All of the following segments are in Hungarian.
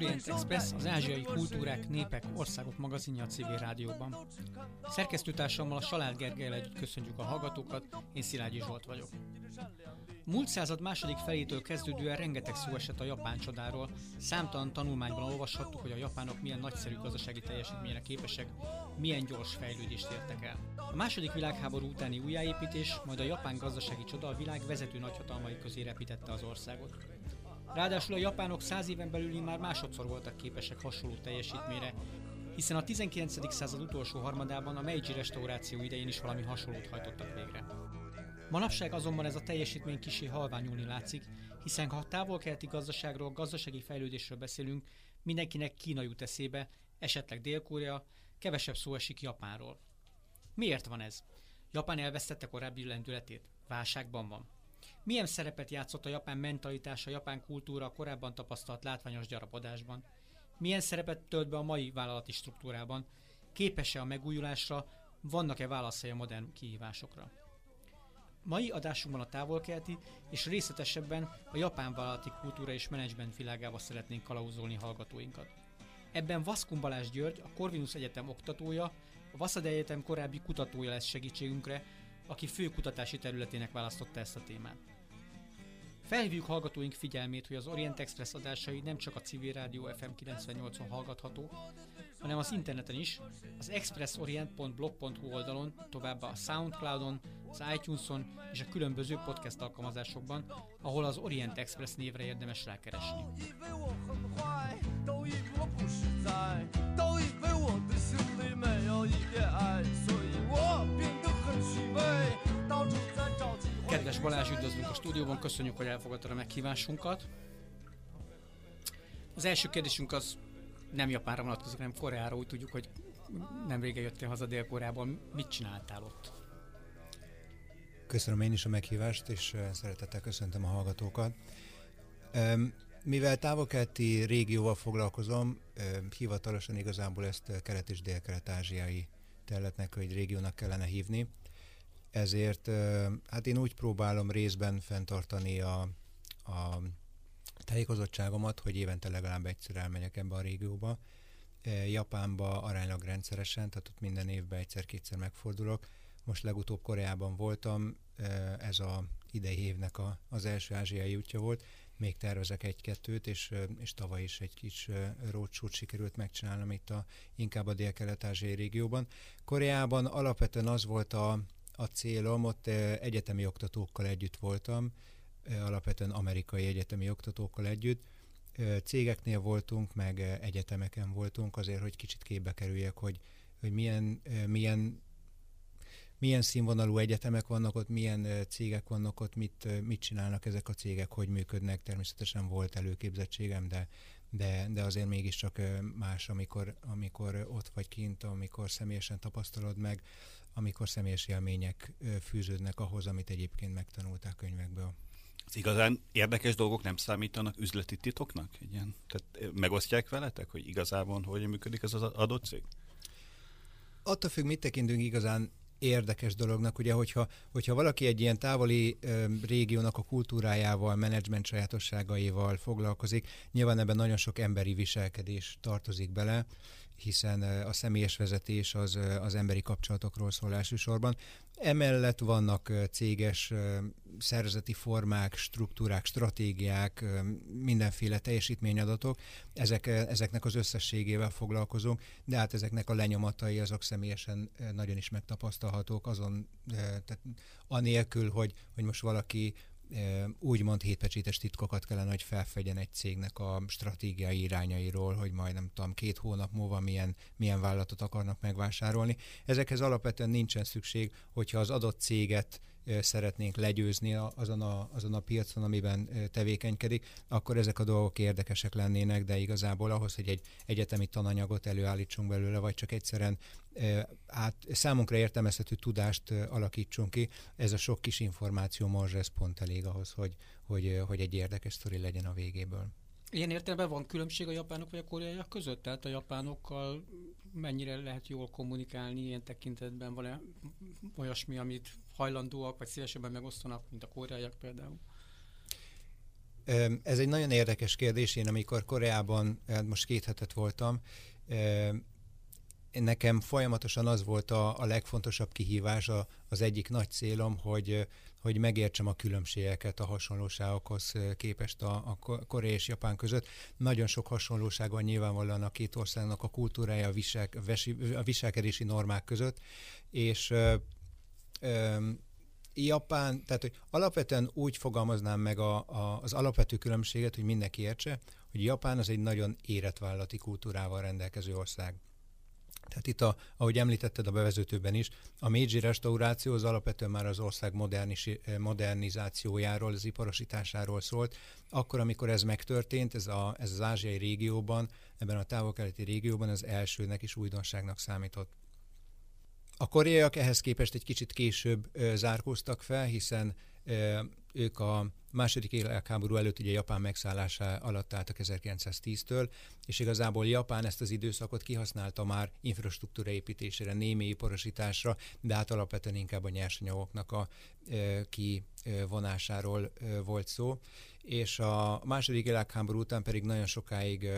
Orient Express, az ázsiai kultúrák, népek, országok magazinja a civil rádióban. Szerkesztőtársammal a Salád Gergely együtt köszönjük a hallgatókat, én Szilágyi Zsolt vagyok. Múlt század második felétől kezdődően rengeteg szó esett a japán csodáról. Számtalan tanulmányban olvashattuk, hogy a japánok milyen nagyszerű gazdasági teljesítményre képesek, milyen gyors fejlődést értek el. A második világháború utáni újjáépítés, majd a japán gazdasági csoda a világ vezető nagyhatalmai közé repítette az országot. Ráadásul a japánok száz éven belül már másodszor voltak képesek hasonló teljesítményre, hiszen a 19. század utolsó harmadában a Meiji restauráció idején is valami hasonlót hajtottak végre. Manapság azonban ez a teljesítmény kisé halványulni látszik, hiszen ha távol-keleti gazdaságról, gazdasági fejlődésről beszélünk, mindenkinek Kína jut eszébe, esetleg Dél-Korea, kevesebb szó esik Japánról. Miért van ez? Japán elvesztette korábbi lendületét? Válságban van? Milyen szerepet játszott a japán mentalitás, a japán kultúra a korábban tapasztalt látványos gyarapodásban? Milyen szerepet tölt be a mai vállalati struktúrában? Képes-e a megújulásra? Vannak-e válaszai a modern kihívásokra? Mai adásunkban a távolkelti és részletesebben a japán vállalati kultúra és menedzsment világába szeretnénk kalauzolni hallgatóinkat. Ebben Vaszkum Balázs György, a Corvinus Egyetem oktatója, a Vaszade Egyetem korábbi kutatója lesz segítségünkre, aki fő kutatási területének választotta ezt a témát. Felhívjuk hallgatóink figyelmét, hogy az Orient Express adásai nem csak a civil rádió FM 98-on hallgatható, hanem az interneten is, az expressorient.blog.hu oldalon, továbbá a Soundcloudon, az iTunes-on és a különböző podcast alkalmazásokban, ahol az Orient Express névre érdemes rákeresni. Kedves Balázs, üdvözlünk a stúdióban, köszönjük, hogy elfogadtad a meghívásunkat. Az első kérdésünk az nem Japánra vonatkozik, hanem Koreára. Úgy tudjuk, hogy nem régen jöttél haza Dél-Koreából. Mit csináltál ott? Köszönöm én is a meghívást, és szeretettel köszöntöm a hallgatókat. Mivel távolkeleti régióval foglalkozom, hivatalosan igazából ezt kelet- és dél-kelet-ázsiai területnek, vagy régiónak kellene hívni. Ezért hát én úgy próbálom részben fenntartani a, a tájékozottságomat, hogy évente legalább egyszer elmegyek ebbe a régióba. Japánba aránylag rendszeresen, tehát ott minden évben egyszer-kétszer megfordulok. Most legutóbb Koreában voltam, ez a idei évnek a, az első ázsiai útja volt, még tervezek egy-kettőt, és, és tavaly is egy kis roadshow sikerült megcsinálnom itt a, inkább a dél-kelet-ázsiai régióban. Koreában alapvetően az volt a, a célom, ott egyetemi oktatókkal együtt voltam, alapvetően amerikai egyetemi oktatókkal együtt. Cégeknél voltunk, meg egyetemeken voltunk azért, hogy kicsit képbe kerüljek, hogy, hogy milyen, milyen milyen színvonalú egyetemek vannak ott, milyen cégek vannak ott, mit, mit csinálnak ezek a cégek, hogy működnek. Természetesen volt előképzettségem, de, de, de azért mégiscsak más, amikor, amikor ott vagy kint, amikor személyesen tapasztalod meg, amikor személyes élmények fűződnek ahhoz, amit egyébként megtanulták könyvekből. Az igazán érdekes dolgok nem számítanak üzleti titoknak? Igen. Tehát megosztják veletek, hogy igazából hogyan működik ez az adott cég? Attól függ, mit tekintünk igazán érdekes dolognak, ugye, hogyha, hogyha valaki egy ilyen távoli ö, régiónak a kultúrájával, menedzsment sajátosságaival foglalkozik, nyilván ebben nagyon sok emberi viselkedés tartozik bele, hiszen a személyes vezetés az, az emberi kapcsolatokról szól elsősorban. Emellett vannak céges szervezeti formák, struktúrák, stratégiák, mindenféle teljesítményadatok, ezek, ezeknek az összességével foglalkozunk, de hát ezeknek a lenyomatai azok személyesen nagyon is megtapasztalhatók, azon, tehát anélkül, hogy, hogy most valaki úgymond hétpecsétes titkokat kellene, hogy felfedjen egy cégnek a stratégiai irányairól, hogy majd nem tudom, két hónap múlva milyen, milyen vállalatot akarnak megvásárolni. Ezekhez alapvetően nincsen szükség, hogyha az adott céget szeretnénk legyőzni azon a, azon a piacon, amiben tevékenykedik, akkor ezek a dolgok érdekesek lennének, de igazából ahhoz, hogy egy egyetemi tananyagot előállítsunk belőle, vagy csak egyszerűen át, számunkra értelmezhető tudást alakítsunk ki, ez a sok kis információ morzs, ez pont elég ahhoz, hogy, hogy, hogy egy érdekes sztori legyen a végéből. Ilyen értelemben van különbség a japánok vagy a koreaiak között? Tehát a japánokkal mennyire lehet jól kommunikálni ilyen tekintetben? Van-e olyasmi, amit hajlandóak vagy szívesebben megosztanak, mint a koreaiak például? Ez egy nagyon érdekes kérdés. Én amikor Koreában, hát most két hetet voltam, nekem folyamatosan az volt a, a legfontosabb kihívás, a, az egyik nagy célom, hogy, hogy megértsem a különbségeket a hasonlóságokhoz képest a, a Korea és Japán között. Nagyon sok hasonlóság van nyilvánvalóan a két országnak a kultúrája, a, visel, a viselkedési normák között, és ö, ö, Japán, tehát hogy alapvetően úgy fogalmaznám meg a, a, az alapvető különbséget, hogy mindenki értse, hogy Japán az egy nagyon érett vállalati kultúrával rendelkező ország. Tehát itt, a, ahogy említetted a bevezetőben is, a Meiji restauráció az alapvetően már az ország modernizációjáról, az iparosításáról szólt. Akkor, amikor ez megtörtént, ez, a, ez az ázsiai régióban, ebben a távol-keleti régióban az elsőnek is újdonságnak számított. A koreaiak ehhez képest egy kicsit később ö, zárkóztak fel, hiszen ö, ők a második világháború előtt ugye Japán megszállása alatt álltak 1910-től, és igazából Japán ezt az időszakot kihasználta már infrastruktúra építésére, némi iparosításra, de hát alapvetően inkább a nyersanyagoknak a e, kivonásáról volt szó. És a második világháború után pedig nagyon sokáig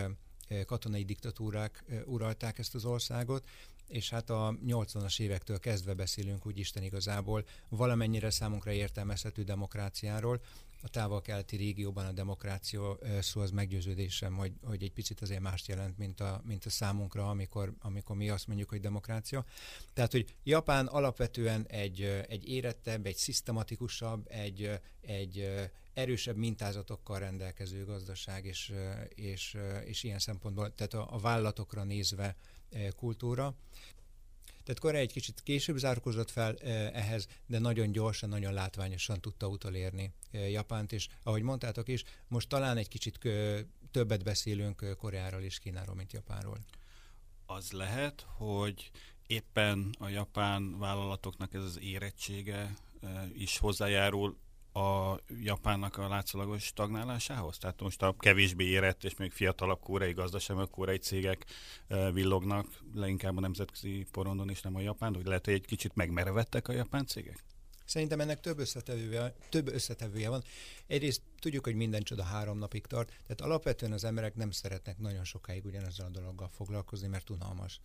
katonai diktatúrák uralták ezt az országot, és hát a 80-as évektől kezdve beszélünk úgy Isten igazából valamennyire számunkra értelmezhető demokráciáról. A távol-keleti régióban a demokrácia szó az meggyőződésem, hogy, hogy egy picit azért mást jelent, mint a, mint a számunkra, amikor, amikor mi azt mondjuk, hogy demokrácia. Tehát, hogy Japán alapvetően egy, egy érettebb, egy szisztematikusabb, egy, egy erősebb mintázatokkal rendelkező gazdaság, és, és, és ilyen szempontból, tehát a, a vállalatokra nézve kultúra. Tehát Korea egy kicsit később zárkozott fel ehhez, de nagyon gyorsan, nagyon látványosan tudta utolérni Japánt, és ahogy mondtátok is, most talán egy kicsit többet beszélünk Koreáról és Kínáról, mint Japánról. Az lehet, hogy éppen a japán vállalatoknak ez az érettsége is hozzájárul a Japánnak a látszólagos stagnálásához? Tehát most a kevésbé érett és még fiatalabb kórai gazdaságok, kórai cégek villognak leginkább a nemzetközi porondon és nem a japán, hogy lehet, hogy egy kicsit megmerevettek a japán cégek? Szerintem ennek több összetevője, több összetevője van. Egyrészt tudjuk, hogy minden csoda három napig tart, tehát alapvetően az emberek nem szeretnek nagyon sokáig ugyanezzel a dologgal foglalkozni, mert unalmas.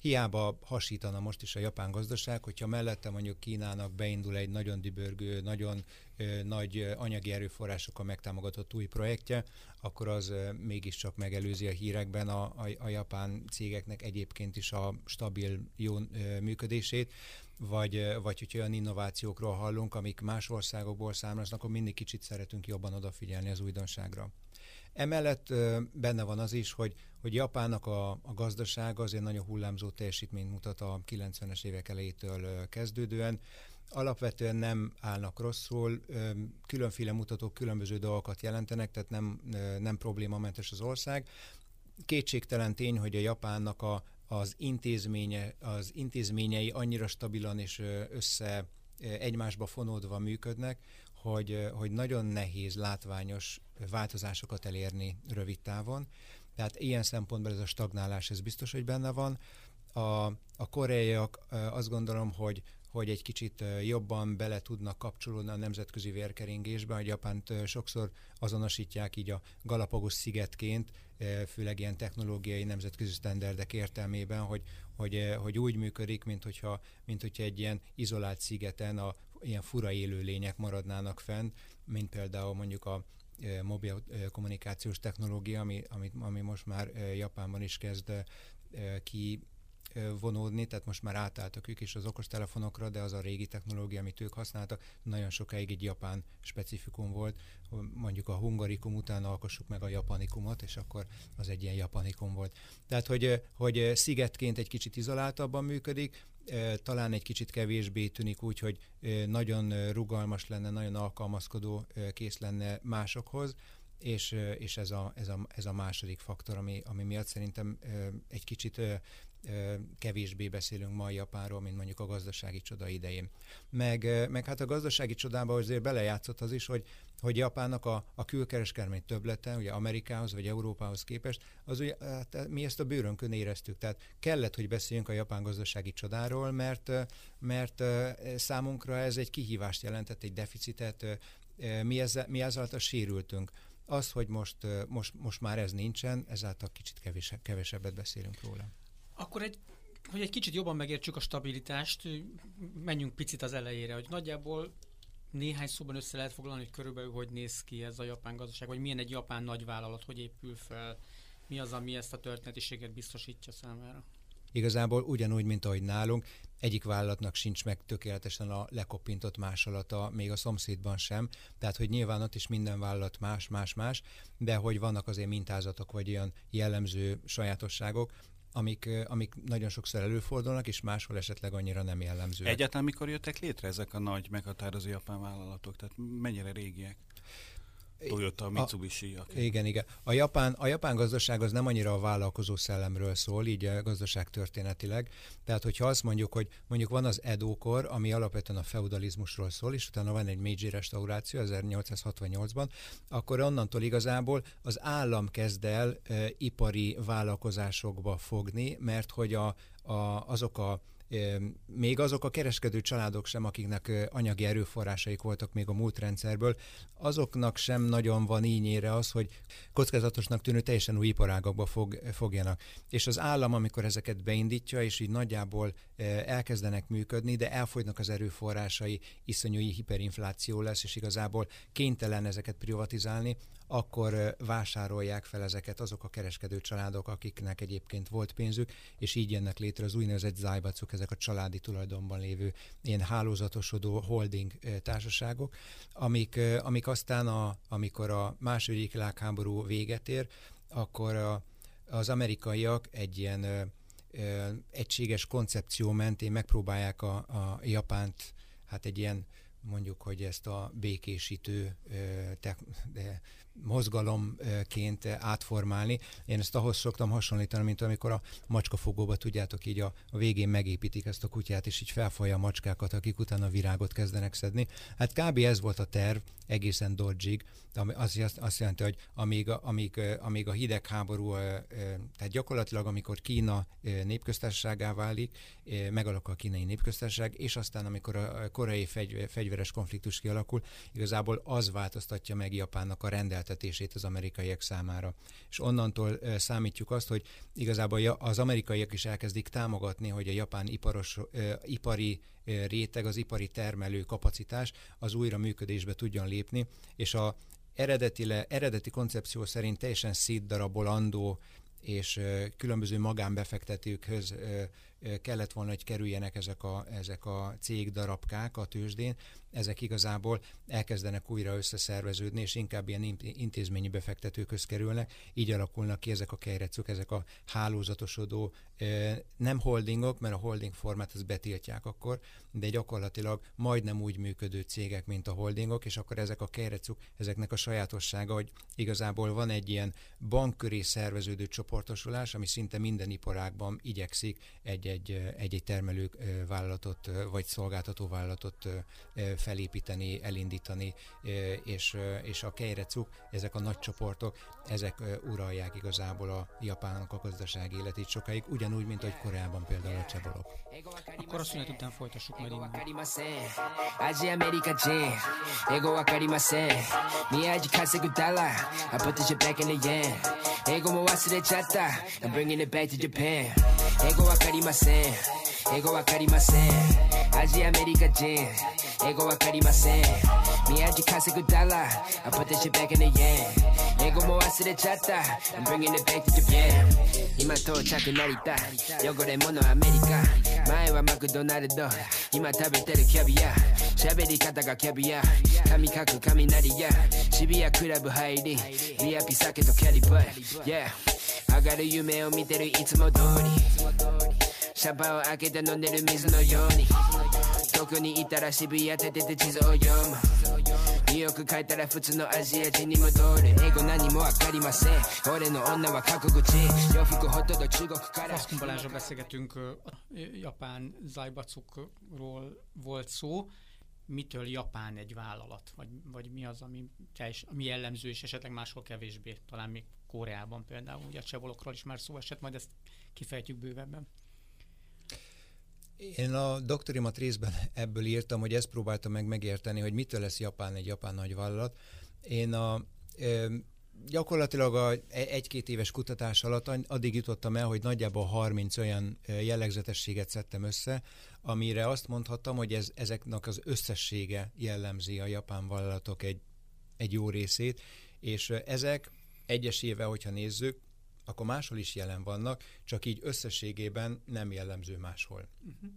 Hiába hasítana most is a japán gazdaság, hogyha mellette mondjuk Kínának beindul egy nagyon dibörgő, nagyon ö, nagy anyagi erőforrásokkal megtámogatott új projektje, akkor az ö, mégiscsak megelőzi a hírekben a, a, a japán cégeknek egyébként is a stabil, jó ö, működését vagy, vagy hogy olyan innovációkról hallunk, amik más országokból származnak, akkor mindig kicsit szeretünk jobban odafigyelni az újdonságra. Emellett benne van az is, hogy, hogy Japánnak a, a gazdasága azért nagyon hullámzó teljesítményt mutat a 90-es évek elejétől kezdődően. Alapvetően nem állnak rosszul, különféle mutatók különböző dolgokat jelentenek, tehát nem, nem problémamentes az ország. Kétségtelen tény, hogy a Japánnak a, az, intézménye, az intézményei annyira stabilan és össze egymásba fonódva működnek, hogy, hogy nagyon nehéz látványos változásokat elérni rövid távon. Tehát ilyen szempontból ez a stagnálás, ez biztos, hogy benne van. A, a koreaiak azt gondolom, hogy, hogy egy kicsit jobban bele tudnak kapcsolódni a nemzetközi vérkeringésbe. A Japánt sokszor azonosítják így a Galapagos szigetként, főleg ilyen technológiai nemzetközi sztenderdek értelmében, hogy, hogy, hogy úgy működik, mint hogyha, mint hogyha egy ilyen izolált szigeten a ilyen fura élőlények maradnának fenn, mint például mondjuk a mobil kommunikációs technológia, ami, ami, ami most már Japánban is kezd ki vonódni, tehát most már átálltak ők is az okostelefonokra, de az a régi technológia, amit ők használtak, nagyon sokáig egy japán specifikum volt. Mondjuk a hungarikum után alkossuk meg a japanikumot, és akkor az egy ilyen japanikum volt. Tehát, hogy, hogy szigetként egy kicsit izoláltabban működik, talán egy kicsit kevésbé tűnik úgy, hogy nagyon rugalmas lenne, nagyon alkalmazkodó kész lenne másokhoz, és, és ez, a, ez, a, ez a második faktor, ami, ami miatt szerintem egy kicsit kevésbé beszélünk ma a Japánról, mint mondjuk a gazdasági csoda idején. Meg, meg hát a gazdasági csodába azért belejátszott az is, hogy, hogy Japánnak a, a külkereskedelmi töblete, ugye Amerikához vagy Európához képest, az ugye, hát mi ezt a bőrönkön éreztük. Tehát kellett, hogy beszéljünk a japán gazdasági csodáról, mert, mert számunkra ez egy kihívást jelentett, egy deficitet, mi ezzel, mi ezzel sérültünk Az, hogy most, most, most már ez nincsen, ezáltal kicsit kevésebb, kevesebbet beszélünk róla. Akkor egy hogy egy kicsit jobban megértsük a stabilitást, menjünk picit az elejére, hogy nagyjából néhány szóban össze lehet foglalni, hogy körülbelül hogy néz ki ez a japán gazdaság, vagy milyen egy japán nagyvállalat, hogy épül fel, mi az, ami ezt a történetiséget biztosítja számára. Igazából ugyanúgy, mint ahogy nálunk, egyik vállalatnak sincs meg tökéletesen a lekopintott másolata, még a szomszédban sem. Tehát, hogy nyilván ott is minden vállalat más, más, más, de hogy vannak azért mintázatok, vagy olyan jellemző sajátosságok, amik, amik nagyon sokszor előfordulnak, és máshol esetleg annyira nem jellemzőek. Egyáltalán mikor jöttek létre ezek a nagy meghatározó japán vállalatok? Tehát mennyire régiek? Toyota, Mitsubishi. A. Igen, igen. A japán, a japán gazdaság az nem annyira a vállalkozó szellemről szól, így a gazdaság történetileg. Tehát, hogyha azt mondjuk, hogy mondjuk van az Edo-kor, ami alapvetően a feudalizmusról szól, és utána van egy Meiji restauráció 1868-ban, akkor onnantól igazából az állam kezd el e, ipari vállalkozásokba fogni, mert hogy a, a, azok a még azok a kereskedő családok sem, akiknek anyagi erőforrásaik voltak még a múlt rendszerből, azoknak sem nagyon van ínyére az, hogy kockázatosnak tűnő teljesen új iparágakba fog, fogjanak. És az állam, amikor ezeket beindítja, és így nagyjából elkezdenek működni, de elfogynak az erőforrásai, iszonyú hiperinfláció lesz, és igazából kénytelen ezeket privatizálni, akkor vásárolják fel ezeket azok a kereskedő családok, akiknek egyébként volt pénzük, és így jönnek létre az úgynevezett zájbacuk, ezek a családi tulajdonban lévő ilyen hálózatosodó holding társaságok, amik, amik aztán, a, amikor a második világháború véget ér, akkor a, az amerikaiak egy ilyen ö, ö, egységes koncepció mentén megpróbálják a, a Japánt hát egy ilyen mondjuk, hogy ezt a békésítő te, de mozgalomként átformálni. Én ezt ahhoz szoktam hasonlítani, mint amikor a macskafogóba tudjátok így a, végén megépítik ezt a kutyát, és így felfolja a macskákat, akik utána virágot kezdenek szedni. Hát kb. ez volt a terv egészen Dorjig, ami azt, azt jelenti, hogy amíg, amíg, amíg a hidegháború, tehát gyakorlatilag amikor Kína népköztársaságá válik, megalakul a kínai népköztársaság, és aztán amikor a koreai fegy, fegyveres konfliktus kialakul, igazából az változtatja meg Japánnak a rendeltetését az amerikaiak számára. És onnantól számítjuk azt, hogy igazából az amerikaiak is elkezdik támogatni, hogy a japán iparos, ipari réteg, az ipari termelő kapacitás az újra működésbe tudjon lépni, és a eredetile, eredeti koncepció szerint teljesen szétdarabolandó és különböző magánbefektetőkhöz kellett volna, hogy kerüljenek ezek a, ezek a cég darabkák a tőzsdén, ezek igazából elkezdenek újra összeszerveződni, és inkább ilyen intézményi befektetőköz kerülnek, így alakulnak ki ezek a kejrecük, ezek a hálózatosodó, nem holdingok, mert a holding formát az betiltják akkor, de gyakorlatilag majdnem úgy működő cégek, mint a holdingok, és akkor ezek a kejrecük, ezeknek a sajátossága, hogy igazából van egy ilyen bankköré szerveződő csoportosulás, ami szinte minden iparágban igyekszik egy-egy, egy-egy termelővállalatot vagy szolgáltatóvállalatot felépíteni, elindítani, és, és a keirecuk, ezek a nagy csoportok, ezek uralják igazából a japánok a gazdasági életét sokáig, ugyanúgy, mint ahogy korábban például a csebolok. Akkor a szünet után folytassuk majd innen. Ázsia Amerika Jin, ego wakarimasen, miyaji put this back in the yen, ego mo wasure chatta, I'm bringing it back to Japan, ego wakarimasen, せん。英語わかりません。アジアメリカ人。英語わかりません。宮地稼ぐダラ I put this shit back in the yen 英語も忘れちゃった。I'm bringing it back to Japan 今到着成田汚れ物アメリカ。前はマクドナルド。今食べてるキャビア。喋り方がキャビア。髪かく雷や。渋谷クラブ入り。ビアピ酒とキャリバー Yeah 上がる夢を見てるいつも通り。シャンパンを開けて飲んでる水のように東京にいたら渋谷出てて地図を読むニューヨーク帰ったら普通のアジア人に戻る英語何もわかりません俺の女は覚悟人洋服ほとんど中国から Faszkun Balázsra beszélgetünk a japán zajbacukról volt szó. Mitől Japán egy vállalat? Vagy, vagy mi az, ami, teljes, ami jellemző, és esetleg máshol kevésbé? Talán még Koreában például, ugye a csevolokról is már szó esett, majd ezt kifejtjük bővebben. Én a doktorimat részben ebből írtam, hogy ezt próbáltam meg megérteni, hogy mitől lesz Japán egy japán nagyvállalat. Én a, gyakorlatilag a egy-két éves kutatás alatt addig jutottam el, hogy nagyjából 30 olyan jellegzetességet szedtem össze, amire azt mondhattam, hogy ez, ezeknek az összessége jellemzi a japán vállalatok egy, egy jó részét, és ezek egyesével, hogyha nézzük, akkor máshol is jelen vannak, csak így összességében nem jellemző máshol. Uh-huh.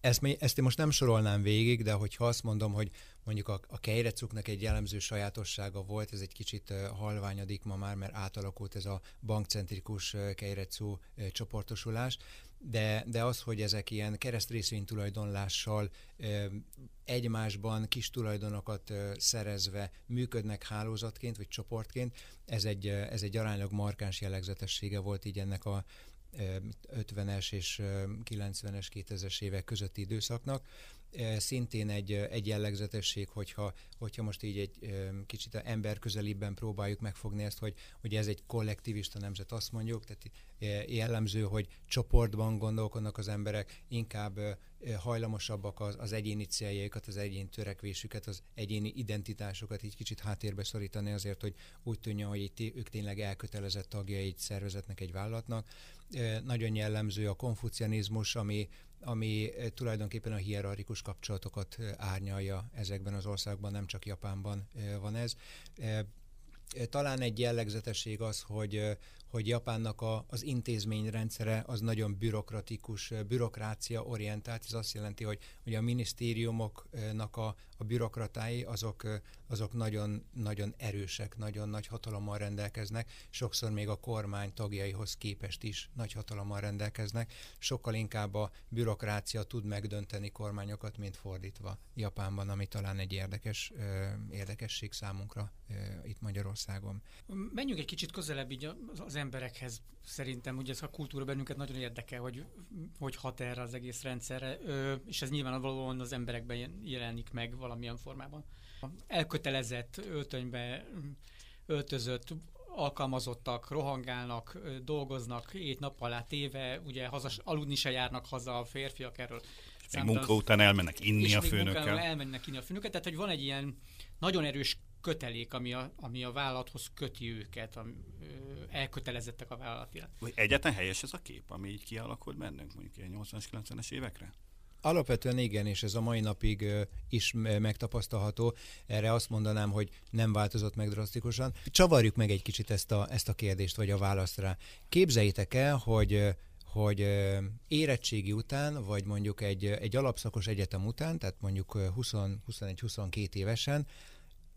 Ezt, ezt én most nem sorolnám végig, de hogyha azt mondom, hogy mondjuk a, a kejrecuknak egy jellemző sajátossága volt, ez egy kicsit halványadik ma már, mert átalakult ez a bankcentrikus kejrecú csoportosulás, de, de az, hogy ezek ilyen keresztrészvény tulajdonlással egymásban kis tulajdonokat szerezve működnek hálózatként vagy csoportként, ez egy, ez egy aránylag markáns jellegzetessége volt így ennek a 50-es és 90-es, 2000-es évek közötti időszaknak. Szintén egy, egy jellegzetesség, hogyha, hogyha most így egy kicsit ember közelibben próbáljuk megfogni ezt, hogy, hogy ez egy kollektivista nemzet, azt mondjuk, tehát jellemző, hogy csoportban gondolkodnak az emberek, inkább hajlamosabbak az, az egyéni céljaikat, az egyéni törekvésüket, az egyéni identitásokat így kicsit háttérbe szorítani azért, hogy úgy tűnjön, hogy itt ők tényleg elkötelezett tagjai egy szervezetnek, egy vállalatnak. Nagyon jellemző a konfucianizmus, ami, ami tulajdonképpen a hierarchikus kapcsolatokat árnyalja ezekben az országban, nem csak Japánban van ez. Talán egy jellegzetesség az, hogy hogy Japánnak a, az intézményrendszere az nagyon bürokratikus, bürokrácia orientált. Ez azt jelenti, hogy, hogy a minisztériumoknak a, a bürokratái azok, azok nagyon, nagyon erősek, nagyon nagy hatalommal rendelkeznek, sokszor még a kormány tagjaihoz képest is nagy hatalommal rendelkeznek. Sokkal inkább a bürokrácia tud megdönteni kormányokat, mint fordítva Japánban, ami talán egy érdekes érdekesség számunkra itt Magyarországon. Menjünk egy kicsit közelebb így az emberekhez szerintem, ugye ez a kultúra bennünket nagyon érdekel, hogy hogy hat erre az egész rendszerre, és ez nyilvánvalóan az emberekben jelenik meg valamilyen formában. Elkötelezett öltönybe öltözött alkalmazottak, rohangálnak, dolgoznak ét nap alá téve, ugye hazas, aludni se járnak haza a férfiak erről. És még munka után elmennek inni és a főnökkel. elmennek inni a főnökkel, tehát hogy van egy ilyen nagyon erős kötelék, ami a, ami a vállalathoz köti őket, a, ö, elkötelezettek a vállalat iránt. Egyetlen helyes ez a kép, ami így kialakult bennünk mondjuk ilyen 80-as, 90-es évekre? Alapvetően igen, és ez a mai napig is megtapasztalható. Erre azt mondanám, hogy nem változott meg drasztikusan. Csavarjuk meg egy kicsit ezt a, ezt a kérdést, vagy a választ rá. Képzeljétek el, hogy hogy érettségi után, vagy mondjuk egy, egy alapszakos egyetem után, tehát mondjuk 21-22 évesen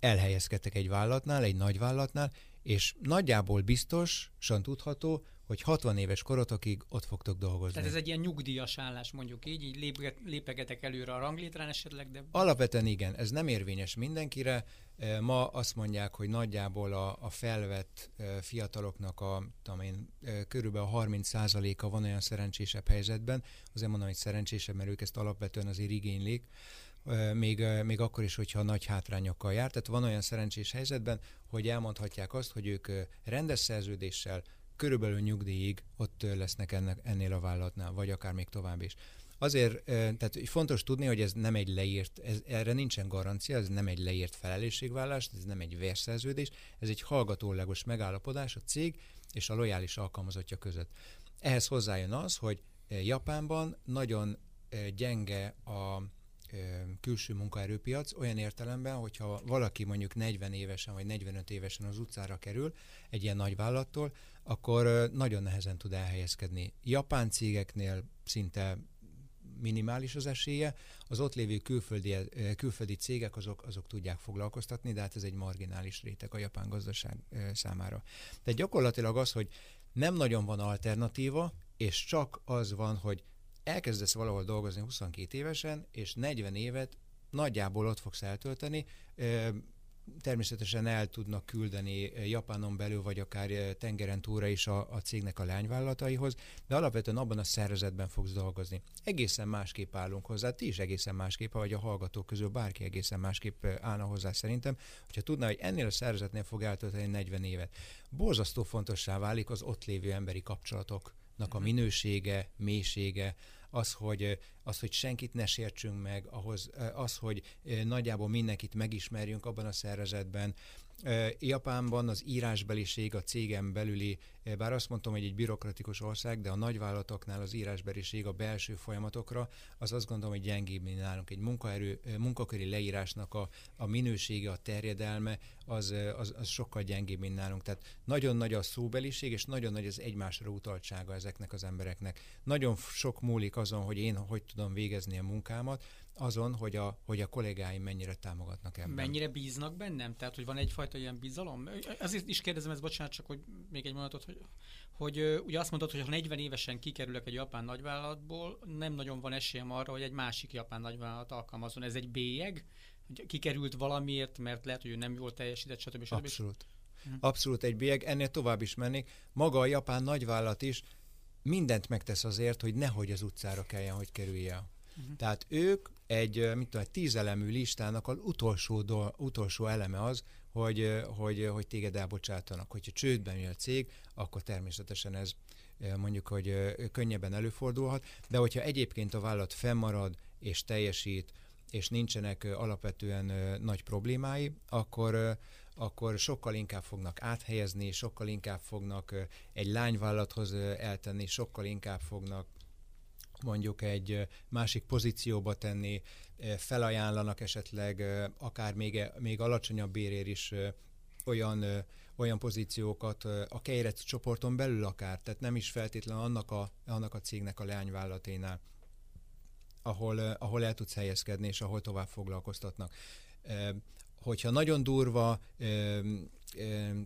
elhelyezkedtek egy vállalatnál, egy nagy vállalatnál, és nagyjából biztosan tudható, hogy 60 éves korotokig ott fogtok dolgozni. Tehát ez egy ilyen nyugdíjas állás, mondjuk így, így lép, lépegetek előre a ranglétrán esetleg, de... Alapvetően igen, ez nem érvényes mindenkire. E, ma azt mondják, hogy nagyjából a, a felvett e, fiataloknak a, tudom én, e, körülbelül 30%-a van olyan szerencsésebb helyzetben. Azért mondom, hogy szerencsésebb, mert ők ezt alapvetően azért igénylik még, még akkor is, hogyha nagy hátrányokkal jár. Tehát van olyan szerencsés helyzetben, hogy elmondhatják azt, hogy ők rendes szerződéssel körülbelül nyugdíjig ott lesznek ennek, ennél a vállalatnál, vagy akár még tovább is. Azért, tehát fontos tudni, hogy ez nem egy leírt, ez, erre nincsen garancia, ez nem egy leírt felelősségvállás, ez nem egy vérszerződés, ez egy hallgatólagos megállapodás a cég és a lojális alkalmazottja között. Ehhez hozzájön az, hogy Japánban nagyon gyenge a külső munkaerőpiac olyan értelemben, hogyha valaki mondjuk 40 évesen vagy 45 évesen az utcára kerül egy ilyen nagy vállalattól, akkor nagyon nehezen tud elhelyezkedni. Japán cégeknél szinte minimális az esélye, az ott lévő külföldi, külföldi cégek azok, azok tudják foglalkoztatni, de hát ez egy marginális réteg a japán gazdaság számára. Tehát gyakorlatilag az, hogy nem nagyon van alternatíva, és csak az van, hogy elkezdesz valahol dolgozni 22 évesen, és 40 évet nagyjából ott fogsz eltölteni, természetesen el tudnak küldeni Japánon belül, vagy akár tengeren túlra is a, a cégnek a lányvállalataihoz, de alapvetően abban a szervezetben fogsz dolgozni. Egészen másképp állunk hozzá, ti is egészen másképp, vagy a hallgatók közül bárki egészen másképp állna hozzá szerintem, hogyha tudná, hogy ennél a szervezetnél fog eltölteni 40 évet. Borzasztó fontossá válik az ott lévő emberi kapcsolatok a minősége, mélysége, az, hogy, az, hogy senkit ne sértsünk meg, ahhoz, az, hogy nagyjából mindenkit megismerjünk abban a szervezetben, Japánban az írásbeliség a cégen belüli, bár azt mondtam, hogy egy bürokratikus ország, de a nagyvállalatoknál az írásbeliség a belső folyamatokra, az azt gondolom, hogy gyengébb, mint nálunk. Egy munkaerő, munkaköri leírásnak a, a minősége, a terjedelme, az, az, az sokkal gyengébb, mint nálunk. Tehát nagyon nagy a szóbeliség, és nagyon nagy az egymásra utaltsága ezeknek az embereknek. Nagyon sok múlik azon, hogy én hogy tudom végezni a munkámat, azon, hogy a, hogy a kollégáim mennyire támogatnak ebben. Mennyire bíznak bennem? Tehát, hogy van egyfajta ilyen bizalom? Azért is kérdezem ezt, bocsánat, csak hogy még egy mondatot, hogy, hogy ugye azt mondtad, hogy ha 40 évesen kikerülök egy japán nagyvállalatból, nem nagyon van esélyem arra, hogy egy másik japán nagyvállalat alkalmazon. Ez egy bélyeg? Kikerült valamiért, mert lehet, hogy ő nem jól teljesített, stb. stb. Abszolút. Hm. Abszolút egy bélyeg. Ennél tovább is mennék. Maga a japán nagyvállalat is mindent megtesz azért, hogy nehogy az utcára kelljen, hogy kerülje. Uh-huh. Tehát ők egy, mit tudom, egy tízelemű listának az utolsó, do, utolsó eleme az, hogy, hogy, hogy téged elbocsátanak. Hogyha csődben jön a cég, akkor természetesen ez mondjuk, hogy könnyebben előfordulhat, de hogyha egyébként a vállalat fennmarad és teljesít, és nincsenek alapvetően nagy problémái, akkor, akkor sokkal inkább fognak áthelyezni, sokkal inkább fognak egy lányvállalathoz eltenni, sokkal inkább fognak mondjuk egy másik pozícióba tenni, felajánlanak esetleg akár még, e, még alacsonyabb bérér is olyan, olyan pozíciókat a Kejrec csoporton belül akár, tehát nem is feltétlenül annak a, annak a cégnek a leányvállalaténál, ahol, ahol el tudsz helyezkedni, és ahol tovább foglalkoztatnak. Hogyha nagyon durva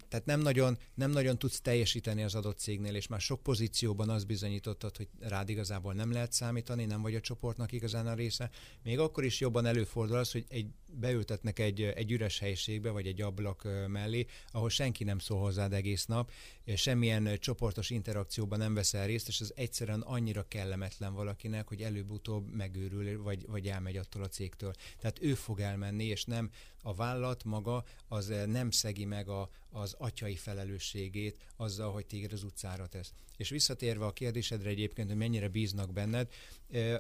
tehát nem nagyon, nem nagyon tudsz teljesíteni az adott cégnél, és már sok pozícióban az bizonyítottad, hogy rád igazából nem lehet számítani, nem vagy a csoportnak igazán a része. Még akkor is jobban előfordul az, hogy egy, beültetnek egy, egy üres helyiségbe, vagy egy ablak mellé, ahol senki nem szól hozzád egész nap, semmilyen csoportos interakcióban nem veszel részt, és az egyszerűen annyira kellemetlen valakinek, hogy előbb-utóbb megőrül, vagy, vagy elmegy attól a cégtől. Tehát ő fog elmenni, és nem a vállalat maga az nem szegi meg a, az atyai felelősségét azzal, hogy téged az utcára tesz. És visszatérve a kérdésedre egyébként, hogy mennyire bíznak benned,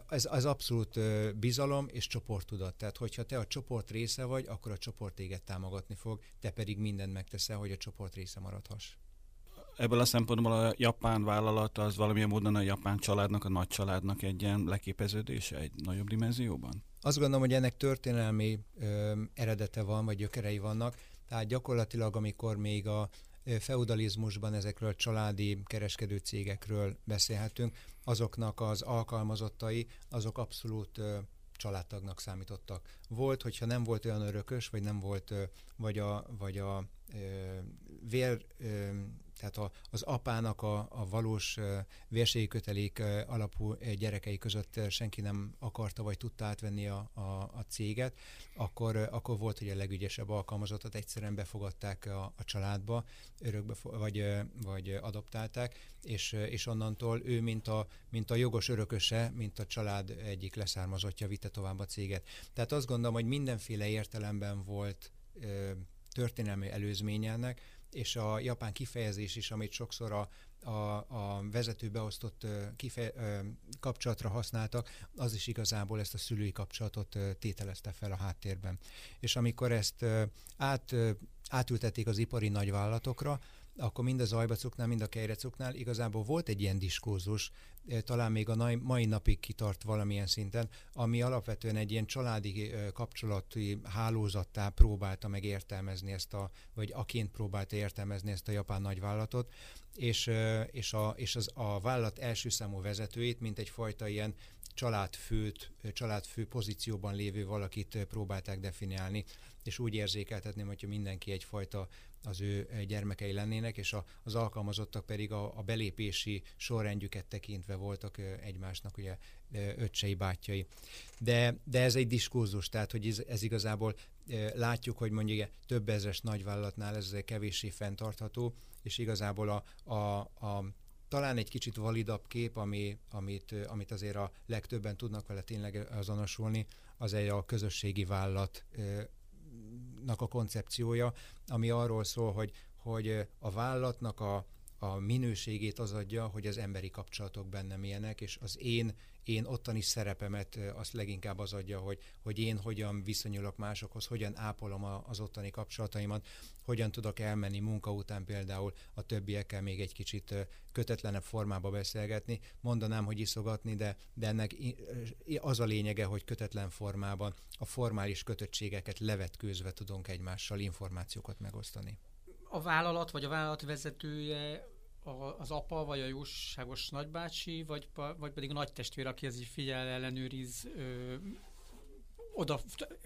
ez az abszolút bizalom és csoporttudat. Tehát, hogyha te a csoport része vagy, akkor a csoport téged támogatni fog, te pedig mindent megteszel, hogy a csoport része maradhass. Ebből a szempontból a japán vállalat az valamilyen módon a japán családnak, a nagy családnak egy ilyen leképeződése egy nagyobb dimenzióban? Azt gondolom, hogy ennek történelmi ö, eredete van, vagy gyökerei vannak. Tehát gyakorlatilag, amikor még a feudalizmusban ezekről a családi kereskedő cégekről beszélhetünk, azoknak az alkalmazottai, azok abszolút családtagnak számítottak. Volt, hogyha nem volt olyan örökös, vagy nem volt, vagy a, vagy a vér tehát a, az apának a, a valós vérségi kötelék alapú gyerekei között senki nem akarta vagy tudta átvenni a, a, a céget, akkor, akkor volt, hogy a legügyesebb alkalmazottat egyszerűen befogadták a, a családba, örökbe, vagy, vagy adoptálták, és, és onnantól ő, mint a, mint a jogos örököse, mint a család egyik leszármazottja vitte tovább a céget. Tehát azt gondolom, hogy mindenféle értelemben volt történelmi előzményének, és a japán kifejezés is, amit sokszor a, a, a vezető beosztott kife, kapcsolatra használtak, az is igazából ezt a szülői kapcsolatot tételezte fel a háttérben. És amikor ezt át, átültették az ipari nagyvállalatokra, akkor mind az ajbacuknál, mind a kejrecuknál igazából volt egy ilyen diskózus, talán még a mai napig kitart valamilyen szinten, ami alapvetően egy ilyen családi kapcsolati hálózattá próbálta meg értelmezni ezt a, vagy aként próbálta értelmezni ezt a japán nagyvállalatot, és, és, a, és az, a vállalat első számú vezetőjét, mint egyfajta ilyen családfőt, családfő pozícióban lévő valakit próbálták definiálni, és úgy érzékeltetném, hogyha mindenki egyfajta az ő gyermekei lennének, és a, az alkalmazottak pedig a, a belépési sorrendjüket tekintve voltak egymásnak ugye öcsei, bátyai. De, de ez egy diskurzus, tehát hogy ez, ez igazából látjuk, hogy mondjuk több ezres nagyvállalatnál ez kevéssé fenntartható, és igazából a, a, a talán egy kicsit validabb kép, ami, amit, amit azért a legtöbben tudnak vele tényleg azonosulni, az egy a közösségi vállalat a koncepciója, ami arról szól, hogy, hogy a vállalatnak a, a minőségét az adja, hogy az emberi kapcsolatok bennem ilyenek, és az én, én ottani szerepemet azt leginkább az adja, hogy, hogy én hogyan viszonyulok másokhoz, hogyan ápolom a, az ottani kapcsolataimat, hogyan tudok elmenni munka után például a többiekkel még egy kicsit kötetlenebb formába beszélgetni. Mondanám, hogy iszogatni, de, de ennek az a lényege, hogy kötetlen formában a formális kötöttségeket levetkőzve tudunk egymással információkat megosztani a vállalat, vagy a vállalat vezetője az apa, vagy a jóságos nagybácsi, vagy, vagy pedig a nagy testvér, aki ez így figyel, ellenőriz, ö, oda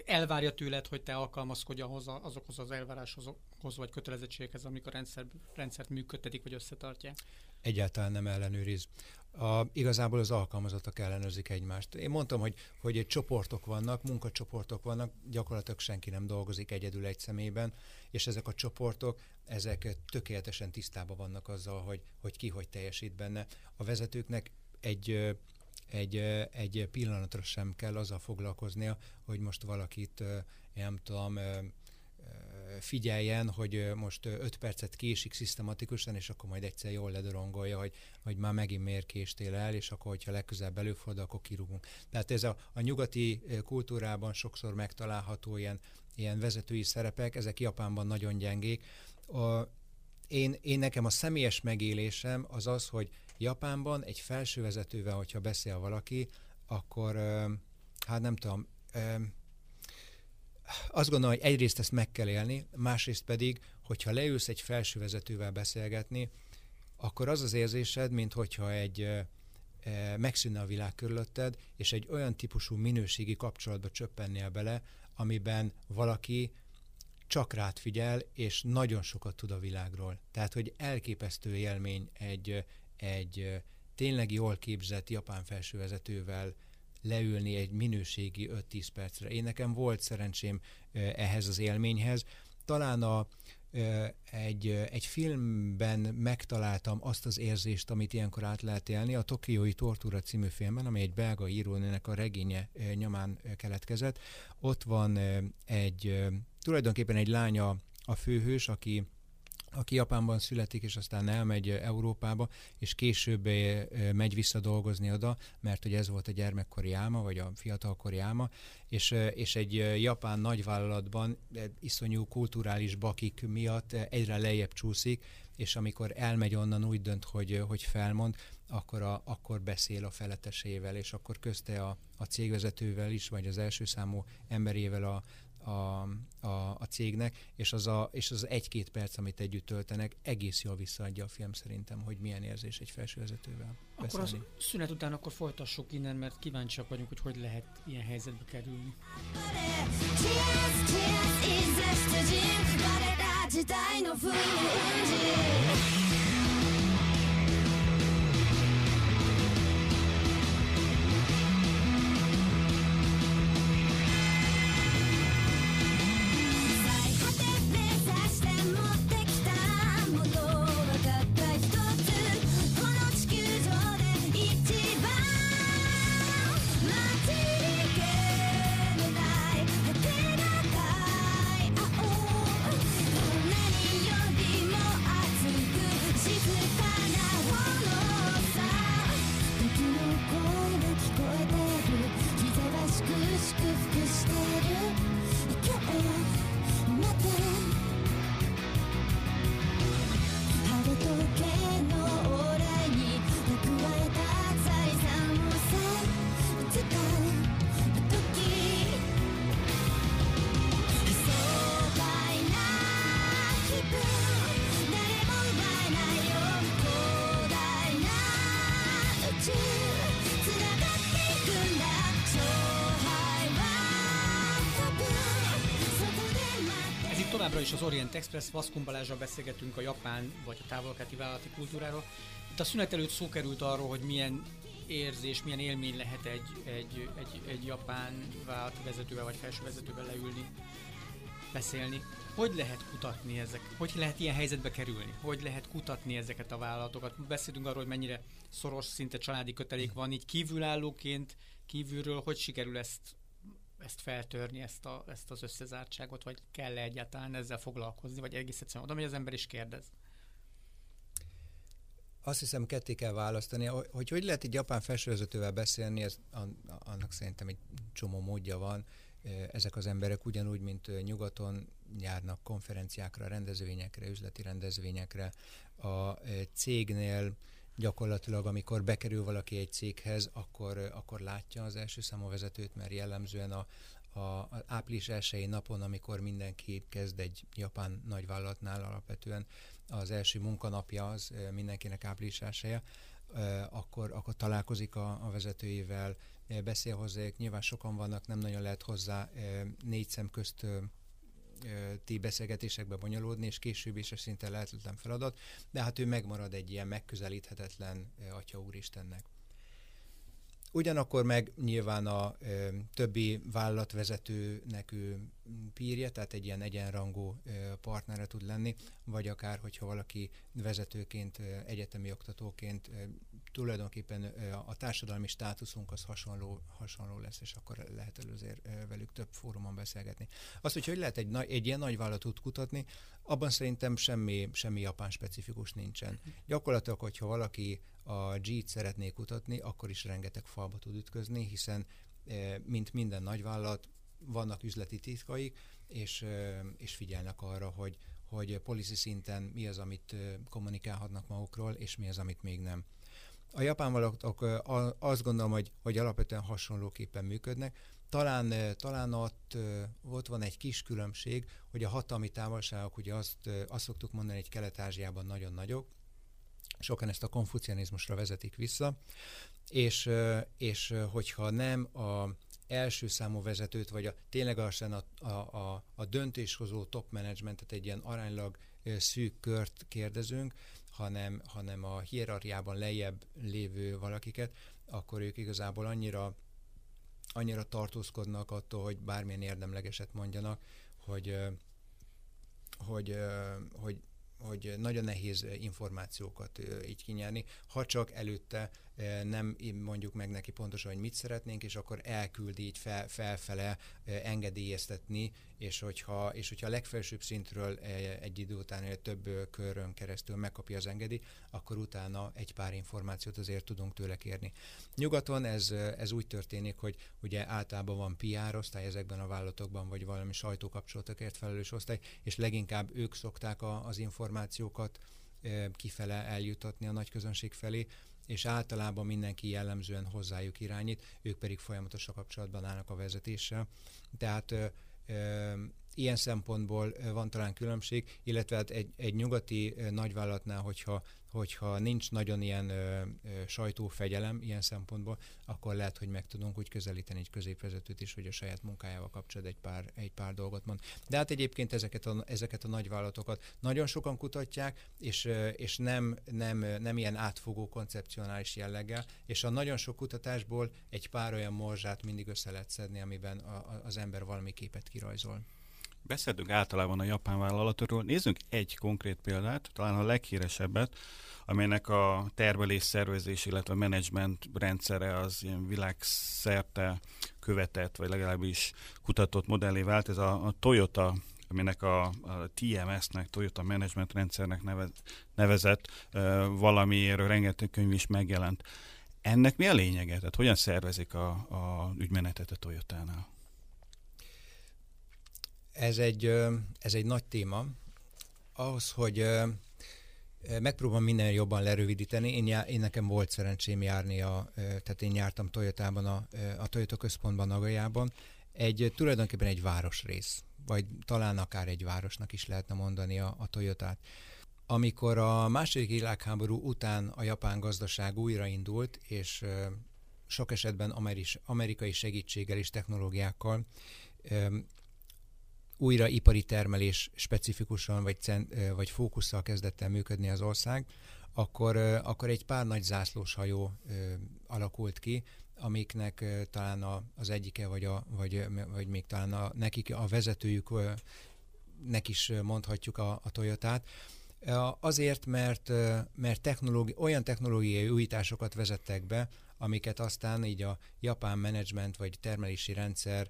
elvárja tőled, hogy te alkalmazkodj ahhoz, azokhoz az elvárásokhoz, vagy kötelezettségekhez, amik a rendszer, rendszert működtetik, vagy összetartják. Egyáltalán nem ellenőriz a, igazából az alkalmazottak ellenőrzik egymást. Én mondtam, hogy, hogy egy csoportok vannak, munkacsoportok vannak, gyakorlatilag senki nem dolgozik egyedül egy szemében, és ezek a csoportok, ezek tökéletesen tisztában vannak azzal, hogy, hogy ki hogy teljesít benne. A vezetőknek egy egy, egy pillanatra sem kell azzal foglalkoznia, hogy most valakit, nem tudom, figyeljen, hogy most 5 percet késik szisztematikusan, és akkor majd egyszer jól ledorongolja, hogy, hogy már megint miért késtél el, és akkor, hogyha legközelebb előfordul, akkor kirúgunk. Tehát ez a, a nyugati kultúrában sokszor megtalálható ilyen, ilyen vezetői szerepek, ezek Japánban nagyon gyengék. A, én, én nekem a személyes megélésem az az, hogy Japánban egy felsővezetővel, hogyha beszél valaki, akkor hát nem tudom, azt gondolom, hogy egyrészt ezt meg kell élni, másrészt pedig, hogyha leülsz egy felsővezetővel beszélgetni, akkor az az érzésed, mint hogyha egy megszűnne a világ körülötted, és egy olyan típusú minőségi kapcsolatba csöppennél bele, amiben valaki csak rád figyel, és nagyon sokat tud a világról. Tehát, hogy elképesztő élmény egy, egy tényleg jól képzett japán felsővezetővel leülni egy minőségi 5-10 percre. Én nekem volt szerencsém ehhez az élményhez. Talán a, egy, egy filmben megtaláltam azt az érzést, amit ilyenkor át lehet élni, a Tokiói Tortúra című filmben, ami egy belga írónőnek a regénye nyomán keletkezett. Ott van egy, tulajdonképpen egy lánya a főhős, aki aki Japánban születik, és aztán elmegy Európába, és később megy vissza dolgozni oda, mert hogy ez volt a gyermekkori álma, vagy a fiatalkori álma, és, és egy japán nagyvállalatban iszonyú kulturális bakik miatt egyre lejjebb csúszik, és amikor elmegy onnan úgy dönt, hogy, hogy felmond, akkor, a, akkor beszél a feletesével, és akkor közte a, a cégvezetővel is, vagy az első számú emberével a, a, a, a cégnek, és az, a, és az egy-két perc, amit együtt töltenek, egész jól visszaadja a film szerintem, hogy milyen érzés egy felsővezetővel Akkor az szünet után akkor folytassuk innen, mert kíváncsiak vagyunk, hogy hogy lehet ilyen helyzetbe kerülni. Cheers, itt továbbra is az Orient Express, Vaszkun Balázsral beszélgetünk a japán vagy a távolkáti vállalati kultúráról. Itt a szünet előtt szó került arról, hogy milyen érzés, milyen élmény lehet egy, egy, egy, egy japán vállalati vezetővel vagy felső vezetővel leülni, beszélni. Hogy lehet kutatni ezek? Hogy lehet ilyen helyzetbe kerülni? Hogy lehet kutatni ezeket a vállalatokat? Beszélünk arról, hogy mennyire szoros, szinte családi kötelék van, így kívülállóként, kívülről, hogy sikerül ezt ezt feltörni, ezt, a, ezt az összezártságot, vagy kell -e egyáltalán ezzel foglalkozni, vagy egész egyszerűen oda megy az ember is kérdez? azt hiszem ketté kell választani, hogy hogy lehet egy japán felsővezetővel beszélni, ez, annak szerintem egy csomó módja van. Ezek az emberek ugyanúgy, mint nyugaton járnak konferenciákra, rendezvényekre, üzleti rendezvényekre. A cégnél gyakorlatilag, amikor bekerül valaki egy céghez, akkor, akkor látja az első számú vezetőt, mert jellemzően a, a, a április elsői napon, amikor mindenki kezd egy japán nagyvállalatnál alapvetően, az első munkanapja az mindenkinek április elsője, akkor, akkor találkozik a, a vezetőivel, beszél hozzájuk, nyilván sokan vannak, nem nagyon lehet hozzá négy szem közt ti beszélgetésekbe bonyolódni, és később is szinte lehetetlen feladat, de hát ő megmarad egy ilyen megközelíthetetlen Atya Úristennek. Ugyanakkor meg nyilván a ö, többi vállalatvezetőnek ő pírja, tehát egy ilyen egyenrangú ö, partnere tud lenni, vagy akár, hogyha valaki vezetőként, ö, egyetemi oktatóként ö, tulajdonképpen a társadalmi státuszunk az hasonló, hasonló lesz, és akkor lehet előzér velük több fórumon beszélgetni. Azt, hogy hogy lehet egy, egy ilyen nagy vállalatot kutatni, abban szerintem semmi, semmi japán specifikus nincsen. Gyakorlatilag, hogyha valaki a G-t szeretné kutatni, akkor is rengeteg falba tud ütközni, hiszen mint minden nagyvállalat, vannak üzleti titkaik, és, és figyelnek arra, hogy, hogy policy szinten mi az, amit kommunikálhatnak magukról, és mi az, amit még nem. A japán vállalatok azt gondolom, hogy, hogy alapvetően hasonlóképpen működnek. Talán, talán ott, ott van egy kis különbség, hogy a hatalmi távolságok, ugye azt, azt szoktuk mondani, hogy Kelet-Ázsiában nagyon nagyok, sokan ezt a konfucianizmusra vezetik vissza, és, és hogyha nem a első számú vezetőt, vagy a, tényleg a, a, a, a döntéshozó top managementet egy ilyen aránylag szűk kört kérdezünk, hanem, hanem a hierarchiában lejjebb lévő valakiket, akkor ők igazából annyira annyira tartózkodnak attól, hogy bármilyen érdemlegeset mondjanak, hogy, hogy, hogy hogy nagyon nehéz információkat így kinyerni, ha csak előtte nem mondjuk meg neki pontosan, hogy mit szeretnénk, és akkor elküldi így fel, felfele engedélyeztetni, és hogyha, és hogyha a legfelsőbb szintről egy idő után több körön keresztül megkapja az engedi, akkor utána egy pár információt azért tudunk tőle kérni. Nyugaton ez, ez úgy történik, hogy ugye általában van PR osztály ezekben a vállalatokban, vagy valami sajtókapcsolatokért felelős osztály, és leginkább ők szokták a, az információkat kifele eljutatni a nagy közönség felé, és általában mindenki jellemzően hozzájuk irányít, ők pedig folyamatosan kapcsolatban állnak a vezetéssel. Tehát ilyen szempontból van talán különbség, illetve hát egy, egy nyugati nagyvállalatnál, hogyha hogyha nincs nagyon ilyen ö, ö, sajtófegyelem ilyen szempontból, akkor lehet, hogy meg tudunk úgy közelíteni egy középvezetőt is, hogy a saját munkájával kapcsolatban egy pár, egy pár dolgot mond. De hát egyébként ezeket a, ezeket a nagyvállalatokat nagyon sokan kutatják, és, és nem, nem, nem ilyen átfogó koncepcionális jelleggel, és a nagyon sok kutatásból egy pár olyan morzsát mindig össze lehet szedni, amiben a, a, az ember valami képet kirajzol. Beszéltünk általában a japán vállalatokról. Nézzünk egy konkrét példát, talán a leghíresebbet, amelynek a termelés, szervezés, illetve menedzsment rendszere az ilyen világszerte követett, vagy legalábbis kutatott modellé vált. Ez a, a Toyota aminek a, a TMS-nek, Toyota Management Rendszernek neve, nevezett uh, valamiért rengeteg könyv is megjelent. Ennek mi a lényege? Tehát hogyan szervezik a, a ügymenetet a Toyotánál? Ez egy, ez egy nagy téma. Ahhoz, hogy megpróbálom minden jobban lerövidíteni, én, já, én nekem volt szerencsém járni, a, tehát én jártam Toyotában, a, a Toyota központban, Nagajában, egy tulajdonképpen egy városrész, vagy talán akár egy városnak is lehetne mondani a, a Toyotát. Amikor a második világháború után a japán gazdaság újraindult, és sok esetben amerikai segítséggel és technológiákkal újra ipari termelés specifikusan vagy, cent, vagy fókusszal kezdett el működni az ország, akkor, akkor egy pár nagy zászlós hajó alakult ki, amiknek talán az egyike, vagy, a, vagy, vagy még talán a, nekik a vezetőjük, nek is mondhatjuk a, a Toyotát, Azért, mert, mert technológi, olyan technológiai újításokat vezettek be, amiket aztán így a japán menedzsment vagy termelési rendszer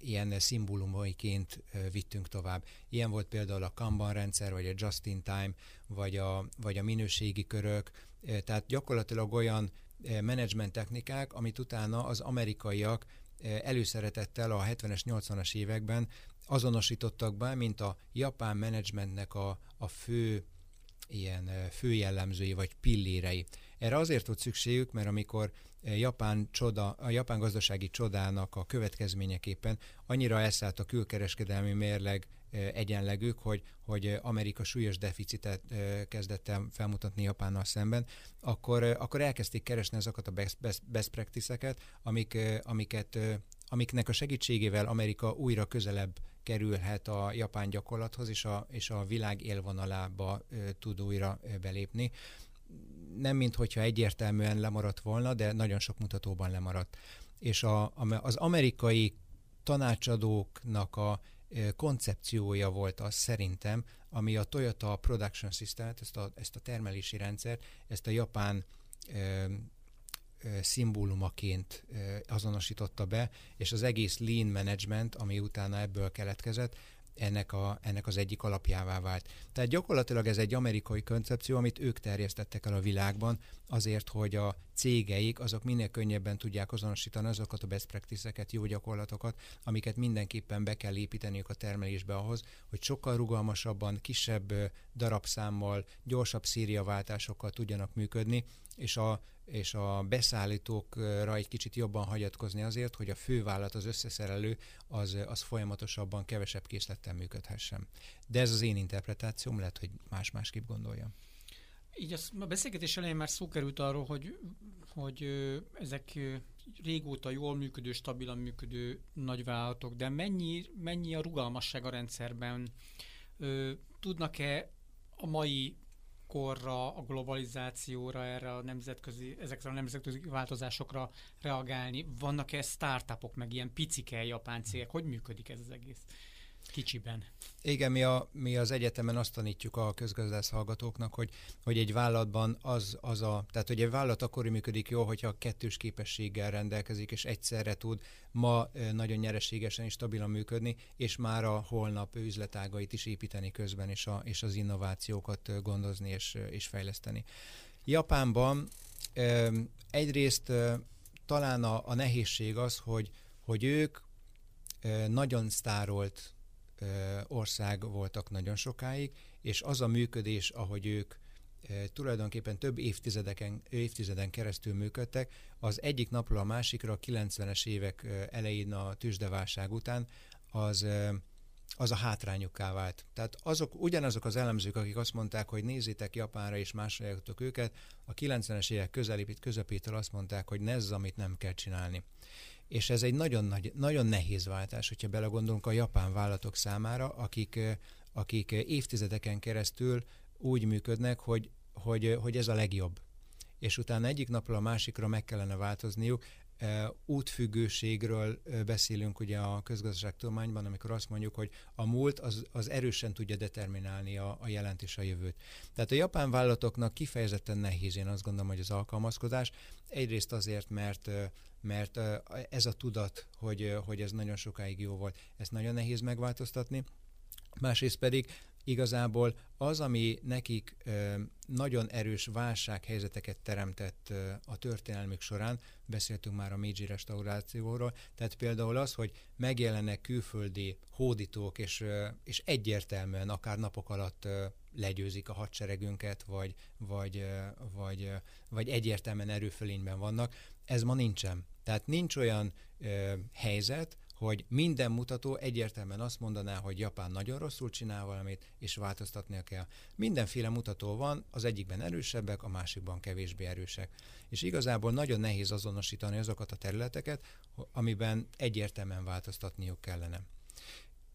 ilyen szimbólumaiként vittünk tovább. Ilyen volt például a Kanban rendszer, vagy a Just in Time, vagy a, vagy a minőségi körök, tehát gyakorlatilag olyan menedzsment technikák, amit utána az amerikaiak előszeretettel a 70-es, 80-as években azonosítottak be, mint a japán menedzsmentnek a, a fő ilyen fő jellemzői vagy pillérei. Erre azért volt szükségük, mert amikor Japán csoda, a japán gazdasági csodának a következményeképpen annyira elszállt a külkereskedelmi mérleg egyenlegük, hogy, hogy Amerika súlyos deficitet kezdett el felmutatni Japánnal szemben, akkor, akkor elkezdték keresni azokat a best, best, best practice-eket, amik, amiket, amiknek a segítségével Amerika újra közelebb kerülhet a japán gyakorlathoz, és a, és a világ élvonalába tud újra belépni nem mint hogyha egyértelműen lemaradt volna, de nagyon sok mutatóban lemaradt. És a, az amerikai tanácsadóknak a koncepciója volt az szerintem, ami a Toyota Production system ezt a, ezt a termelési rendszert, ezt a japán ö, ö, szimbólumaként ö, azonosította be, és az egész lean management, ami utána ebből keletkezett, ennek, a, ennek az egyik alapjává vált. Tehát gyakorlatilag ez egy amerikai koncepció, amit ők terjesztettek el a világban, azért, hogy a cégeik azok minél könnyebben tudják azonosítani azokat a best practice-eket, jó gyakorlatokat, amiket mindenképpen be kell építeniük a termelésbe ahhoz, hogy sokkal rugalmasabban, kisebb darabszámmal, gyorsabb szériaváltásokkal tudjanak működni, és a, és a beszállítókra egy kicsit jobban hagyatkozni azért, hogy a fővállalat, az összeszerelő, az, az folyamatosabban, kevesebb készlettel működhessen. De ez az én interpretációm, lehet, hogy más-másképp gondolja. Így az, a beszélgetés elején már szó került arról, hogy, hogy ezek régóta jól működő, stabilan működő nagyvállalatok, de mennyi, mennyi a rugalmasság a rendszerben? Tudnak-e a mai korra, a globalizációra, erre a nemzetközi, ezekre a nemzetközi változásokra reagálni? Vannak-e startupok, meg ilyen picike japán cégek? Hogy működik ez az egész? Kicsiben. Igen, mi, a, mi az egyetemen azt tanítjuk a közgazdász hallgatóknak, hogy, hogy egy vállalatban az, az a, tehát hogy egy vállalat akkor működik jól, hogyha kettős képességgel rendelkezik, és egyszerre tud ma nagyon nyereségesen és stabilan működni, és már a holnap üzletágait is építeni közben, és, a, és az innovációkat gondozni és, és fejleszteni. Japánban egyrészt talán a, a nehézség az, hogy, hogy ők nagyon sztárolt ország voltak nagyon sokáig, és az a működés, ahogy ők tulajdonképpen több évtizedeken, évtizeden keresztül működtek, az egyik napról a másikra a 90-es évek elején a tűzdeválság után az az a hátrányukká vált. Tehát azok, ugyanazok az elemzők, akik azt mondták, hogy nézzétek Japánra és másra őket, a 90-es évek közelépít, közepétől azt mondták, hogy ez, amit nem kell csinálni és ez egy nagyon, nagy, nagyon nehéz váltás, hogyha belegondolunk a japán vállalatok számára, akik, akik évtizedeken keresztül úgy működnek, hogy, hogy, hogy ez a legjobb. És utána egyik napról a másikra meg kellene változniuk. Útfüggőségről beszélünk ugye a közgazdaságtudományban, amikor azt mondjuk, hogy a múlt az, az erősen tudja determinálni a, a jelent és a jövőt. Tehát a japán vállalatoknak kifejezetten nehéz, én azt gondolom, hogy az alkalmazkodás. Egyrészt azért, mert mert ez a tudat, hogy, hogy ez nagyon sokáig jó volt, ezt nagyon nehéz megváltoztatni. Másrészt pedig igazából az, ami nekik nagyon erős válsághelyzeteket teremtett a történelmük során, beszéltünk már a Meiji restaurációról, tehát például az, hogy megjelennek külföldi hódítók, és, és egyértelműen akár napok alatt legyőzik a hadseregünket, vagy, vagy, vagy, vagy egyértelműen erőfölényben vannak, ez ma nincsen. Tehát nincs olyan ö, helyzet, hogy minden mutató egyértelműen azt mondaná, hogy Japán nagyon rosszul csinál valamit, és változtatnia kell. Mindenféle mutató van, az egyikben erősebbek, a másikban kevésbé erősek. És igazából nagyon nehéz azonosítani azokat a területeket, amiben egyértelműen változtatniuk kellene.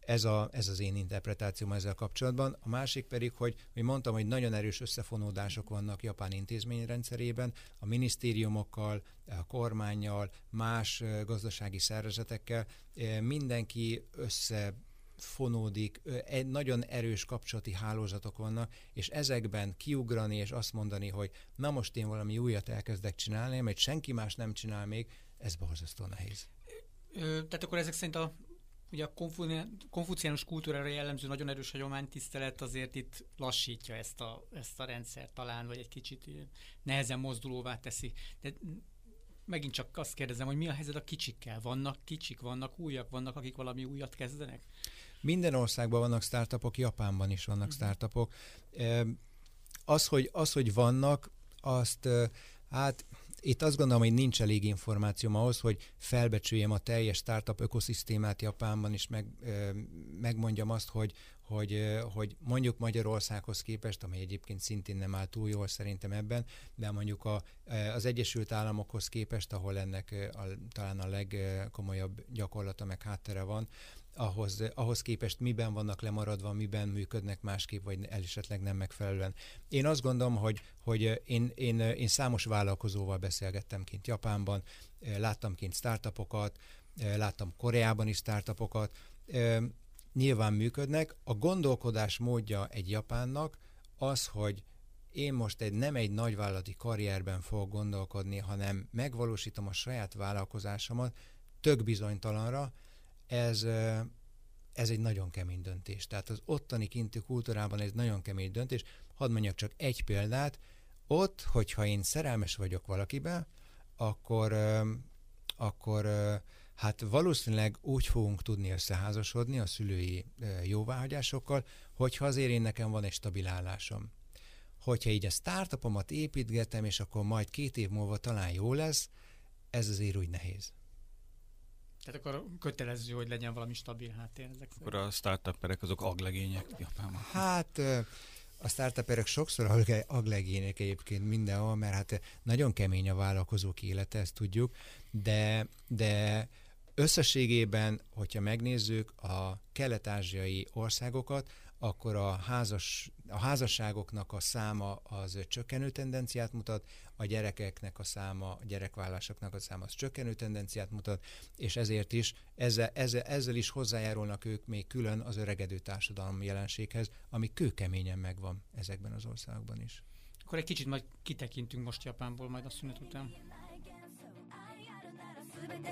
Ez, a, ez az én interpretációm ezzel kapcsolatban. A másik pedig, hogy, hogy mondtam, hogy nagyon erős összefonódások vannak Japán intézményrendszerében, a minisztériumokkal, a kormányjal, más gazdasági szervezetekkel. Mindenki össze fonódik, egy nagyon erős kapcsolati hálózatok vannak, és ezekben kiugrani és azt mondani, hogy na most én valami újat elkezdek csinálni, mert senki más nem csinál még, ez borzasztó nehéz. Tehát akkor ezek szerint a ugye a konfuciánus kultúrára jellemző nagyon erős hagyománytisztelet azért itt lassítja ezt a, ezt a rendszert talán, vagy egy kicsit nehezen mozdulóvá teszi. De megint csak azt kérdezem, hogy mi a helyzet a kicsikkel? Vannak kicsik, vannak újak, vannak, akik valami újat kezdenek? Minden országban vannak startupok, Japánban is vannak uh-huh. startupok. Az hogy, az, hogy vannak, azt hát itt azt gondolom, hogy nincs elég információm ahhoz, hogy felbecsüljem a teljes startup ökoszisztémát Japánban, és meg, megmondjam azt, hogy, hogy, hogy mondjuk Magyarországhoz képest, amely egyébként szintén nem áll túl jól szerintem ebben, de mondjuk a, az Egyesült Államokhoz képest, ahol ennek a, talán a legkomolyabb gyakorlata meg háttere van, ahhoz, ahhoz képest miben vannak lemaradva, miben működnek másképp, vagy esetleg nem megfelelően. Én azt gondolom, hogy, hogy én, én, én számos vállalkozóval beszélgettem kint Japánban, láttam kint startupokat, láttam Koreában is startupokat, nyilván működnek. A gondolkodás módja egy japánnak az, hogy én most egy, nem egy nagyvállalati karrierben fogok gondolkodni, hanem megvalósítom a saját vállalkozásomat tök bizonytalanra, ez, ez egy nagyon kemény döntés. Tehát az ottani kinti kultúrában ez nagyon kemény döntés. Hadd mondjak csak egy példát. Ott, hogyha én szerelmes vagyok valakibe, akkor, akkor hát valószínűleg úgy fogunk tudni összeházasodni a szülői jóváhagyásokkal, hogyha azért én nekem van egy stabil állásom. Hogyha így a startupomat építgetem, és akkor majd két év múlva talán jó lesz, ez azért úgy nehéz. Tehát akkor kötelező, hogy legyen valami stabil háttér ezek Akkor a startuperek azok aglegények Japánban. Hát a startuperek sokszor aglegények egyébként mindenhol, mert hát nagyon kemény a vállalkozók élete, ezt tudjuk, de, de összességében, hogyha megnézzük a kelet-ázsiai országokat, akkor a, házas, a házasságoknak a száma az csökkenő tendenciát mutat, a gyerekeknek a száma, a gyerekvállásoknak a száma az csökkenő tendenciát mutat, és ezért is ezzel, ezzel, ezzel is hozzájárulnak ők még külön az öregedő társadalom jelenséghez, ami kőkeményen megvan ezekben az országokban is. Akkor egy kicsit majd kitekintünk most Japánból majd a szünet után.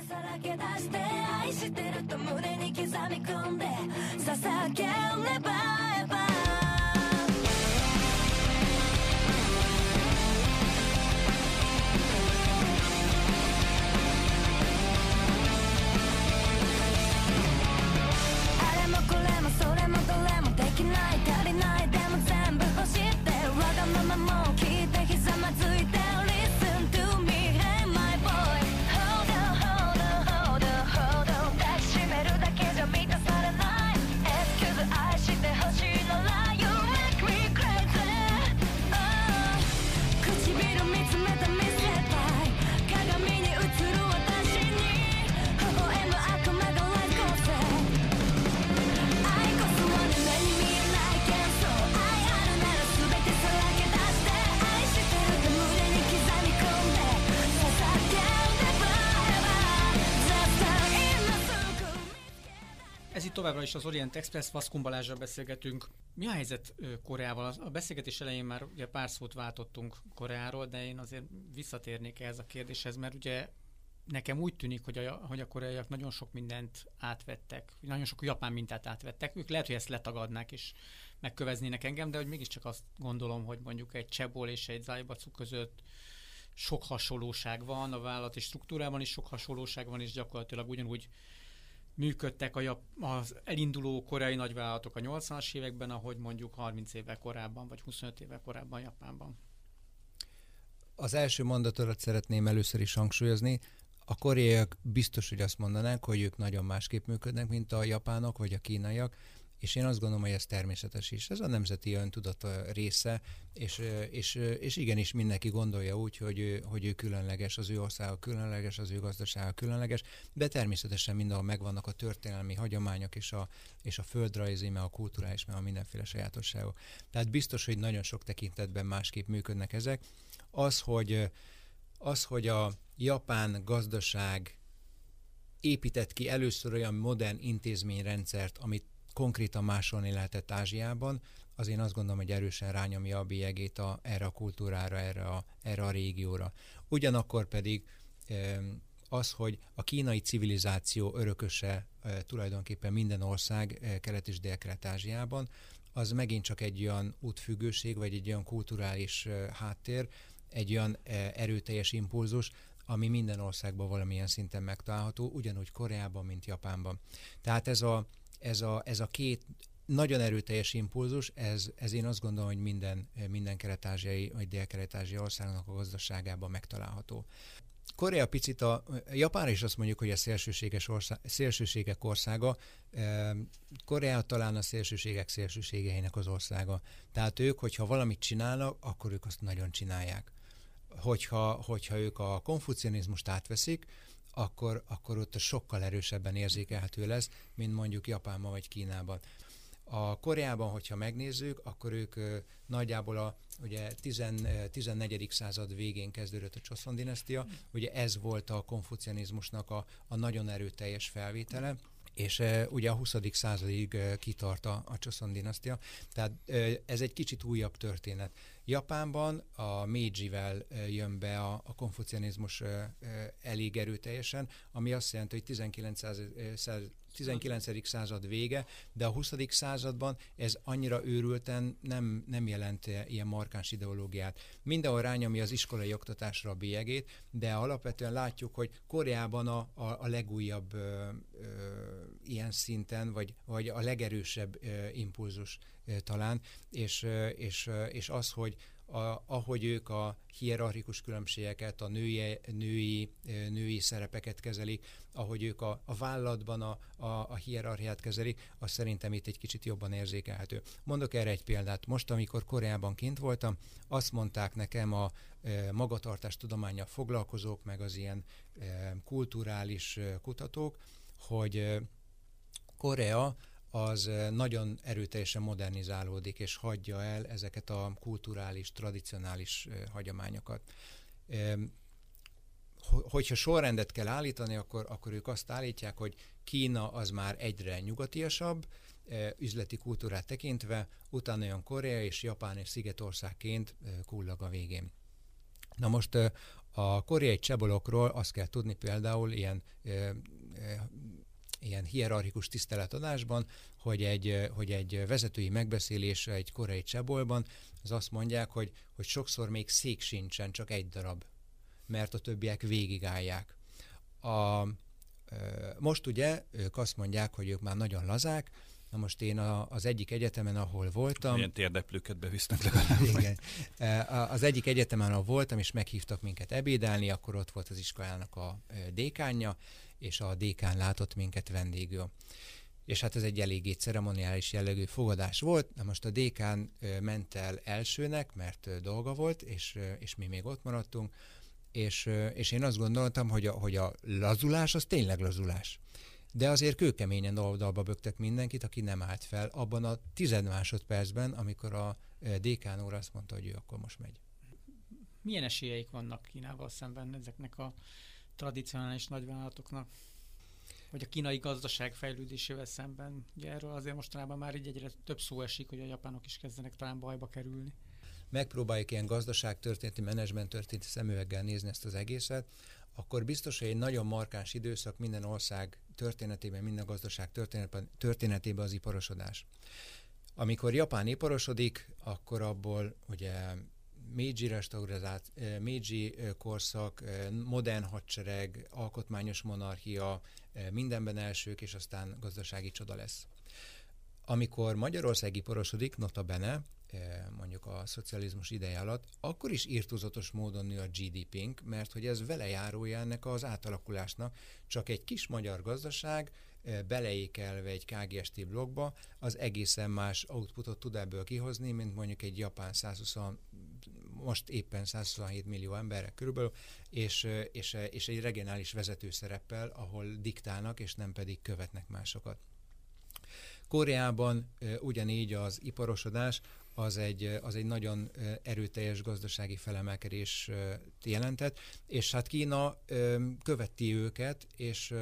さらけ出して愛してると胸に刻み込んでささげればえば továbbra is az Orient Express, Vaszkun Balázsra beszélgetünk. Mi a helyzet Koreával? A beszélgetés elején már ugye pár szót váltottunk Koreáról, de én azért visszatérnék ehhez a kérdéshez, mert ugye nekem úgy tűnik, hogy a, hogy a koreaiak nagyon sok mindent átvettek, nagyon sok japán mintát átvettek. Ők lehet, hogy ezt letagadnák és megköveznének engem, de hogy mégiscsak azt gondolom, hogy mondjuk egy Csebol és egy Zajbacu között sok hasonlóság van, a vállalati struktúrában is sok hasonlóság van, és gyakorlatilag ugyanúgy működtek a, az elinduló koreai nagyvállalatok a 80-as években, ahogy mondjuk 30 évvel korábban, vagy 25 évvel korábban Japánban. Az első mondatodat szeretném először is hangsúlyozni. A koreaiak biztos, hogy azt mondanák, hogy ők nagyon másképp működnek, mint a japánok vagy a kínaiak, és én azt gondolom, hogy ez természetes is. Ez a nemzeti öntudat része, és, és, és igenis mindenki gondolja úgy, hogy hogy ő különleges, az ő országa különleges, az ő gazdasága különleges, de természetesen mindenhol megvannak a történelmi hagyományok és a, és a földrajzi, meg a kulturális, meg a mindenféle sajátosságok. Tehát biztos, hogy nagyon sok tekintetben másképp működnek ezek. Az, hogy, az, hogy a japán gazdaság épített ki először olyan modern intézményrendszert, amit konkrétan másolni lehetett Ázsiában, az én azt gondolom, hogy erősen rányomja a bélyegét a, erre a kultúrára, erre a, erre a régióra. Ugyanakkor pedig az, hogy a kínai civilizáció örököse tulajdonképpen minden ország kelet- és dél-kelet-ázsiában, az megint csak egy olyan útfüggőség, vagy egy olyan kulturális háttér, egy olyan erőteljes impulzus, ami minden országban valamilyen szinten megtalálható, ugyanúgy Koreában, mint Japánban. Tehát ez a, ez a, ez a két nagyon erőteljes impulzus, ez, ez én azt gondolom, hogy minden, minden kelet-ázsiai vagy dél-kelet-ázsiai országnak a gazdaságában megtalálható. Korea picit a, Japán is azt mondjuk, hogy a szélsőséges ország, szélsőségek országa, Korea talán a szélsőségek szélsőségeinek az országa. Tehát ők, hogyha valamit csinálnak, akkor ők azt nagyon csinálják. Hogyha, hogyha ők a konfucianizmust átveszik, akkor, akkor ott sokkal erősebben érzékelhető lesz, mint mondjuk Japánban vagy Kínában. A Koreában, hogyha megnézzük, akkor ők nagyjából a ugye 10, 14. század végén kezdődött a Csoszon dinasztia, ugye ez volt a konfucianizmusnak a, a nagyon erőteljes felvétele, és uh, ugye a 20. századig uh, kitart a, a Csoszon dinasztia, tehát ez egy kicsit újabb történet. Japánban a Meiji-vel jön be a, a konfucianizmus elég erőteljesen, ami azt jelenti, hogy 1900, 19. század vége, de a 20. században ez annyira őrülten nem, nem jelent ilyen markáns ideológiát. Mindenhol rányomja az iskolai oktatásra a bélyegét, de alapvetően látjuk, hogy Koreában a, a, a legújabb ö, ö, ilyen szinten, vagy, vagy a legerősebb ö, impulzus talán, és, és, és az, hogy a, ahogy ők a hierarchikus különbségeket, a női, női, női szerepeket kezelik, ahogy ők a, a vállalatban a, a, a hierarchiát kezelik, az szerintem itt egy kicsit jobban érzékelhető. Mondok erre egy példát. Most, amikor Koreában kint voltam, azt mondták nekem a e, magatartás tudománya foglalkozók, meg az ilyen e, kulturális e, kutatók, hogy Korea az nagyon erőteljesen modernizálódik, és hagyja el ezeket a kulturális, tradicionális hagyományokat. Hogyha sorrendet kell állítani, akkor, akkor ők azt állítják, hogy Kína az már egyre nyugatiasabb, üzleti kultúrát tekintve, utána jön Korea és Japán és Szigetországként kullag a végén. Na most a koreai csebolokról azt kell tudni például ilyen ilyen hierarchikus tiszteletadásban, hogy egy, hogy egy vezetői megbeszélés egy korai csebolban, az azt mondják, hogy, hogy sokszor még szék sincsen, csak egy darab, mert a többiek végigállják. A, most ugye ők azt mondják, hogy ők már nagyon lazák, Na most én a, az egyik egyetemen, ahol voltam... Ilyen térdeplőket bevisznek legalább. Igen. Az egyik egyetemen, ahol voltam, és meghívtak minket ebédelni, akkor ott volt az iskolának a dékánja, és a dékán látott minket vendégül. És hát ez egy eléggé ceremoniális jellegű fogadás volt. Na most a dékán ment el elsőnek, mert dolga volt, és, és mi még ott maradtunk, és, és én azt gondoltam, hogy a, hogy a lazulás az tényleg lazulás. De azért kőkeményen oldalba bögtek mindenkit, aki nem állt fel abban a tized másodpercben, amikor a dékán úr azt mondta, hogy ő akkor most megy. Milyen esélyeik vannak Kínával szemben ezeknek a tradicionális nagyvállalatoknak, vagy a kínai gazdaság fejlődésével szemben. Ugye erről azért mostanában már így egyre több szó esik, hogy a japánok is kezdenek talán bajba kerülni. Megpróbáljuk ilyen gazdaságtörténeti, menedzsment történeti szemüveggel nézni ezt az egészet, akkor biztos, hogy egy nagyon markáns időszak minden ország történetében, minden gazdaság történetében, történetében az iparosodás. Amikor Japán iparosodik, akkor abból ugye Meiji restaurált, eh, Meiji eh, korszak, eh, modern hadsereg, alkotmányos monarchia, mindenben elsők, és aztán gazdasági csoda lesz. Amikor Magyarország iporosodik, nota bene, mondjuk a szocializmus ideje alatt, akkor is írtózatos módon nő a GDP-nk, mert hogy ez vele járója ennek az átalakulásnak, csak egy kis magyar gazdaság beleékelve egy KGST blogba, az egészen más outputot tud ebből kihozni, mint mondjuk egy japán 120 most éppen 127 millió emberre körülbelül, és, és, és egy regionális vezetőszereppel, ahol diktálnak, és nem pedig követnek másokat. Koreában ugyanígy az iparosodás az egy, az egy nagyon erőteljes gazdasági felemelkedés jelentett, és hát Kína követi őket, és,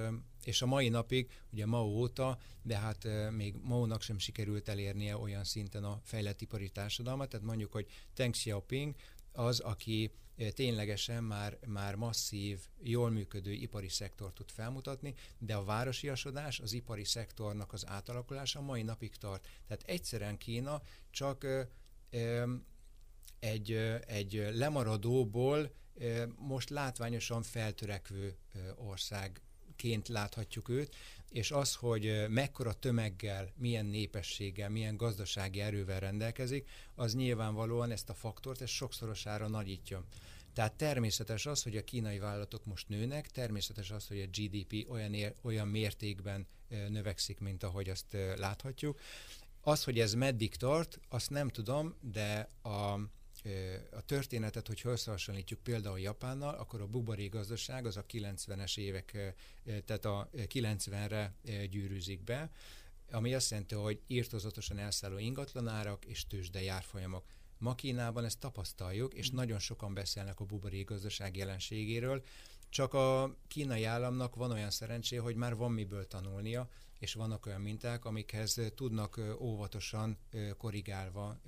és a mai napig, ugye Mao óta, de hát még Mao-nak sem sikerült elérnie olyan szinten a fejlett ipari társadalmat, tehát mondjuk, hogy Deng Xiaoping az, aki ténylegesen már, már masszív, jól működő ipari szektort tud felmutatni, de a városiasodás, az ipari szektornak az átalakulása mai napig tart. Tehát egyszerűen Kína csak egy, egy lemaradóból most látványosan feltörekvő országként láthatjuk őt, és az, hogy mekkora tömeggel, milyen népességgel, milyen gazdasági erővel rendelkezik, az nyilvánvalóan ezt a faktort, ezt sokszorosára nagyítja. Tehát természetes az, hogy a kínai vállalatok most nőnek, természetes az, hogy a GDP olyan, ér, olyan mértékben növekszik, mint ahogy azt láthatjuk. Az, hogy ez meddig tart, azt nem tudom, de a, a történetet, hogyha összehasonlítjuk például Japánnal, akkor a buborék gazdaság az a 90-es évek, tehát a 90-re gyűrűzik be, ami azt jelenti, hogy írtozatosan elszálló ingatlanárak és tőzsde járfolyamok. Ma Kínában ezt tapasztaljuk, és nagyon sokan beszélnek a buborék gazdaság jelenségéről, csak a kínai államnak van olyan szerencsé, hogy már van miből tanulnia, és vannak olyan minták, amikhez tudnak óvatosan korrigálva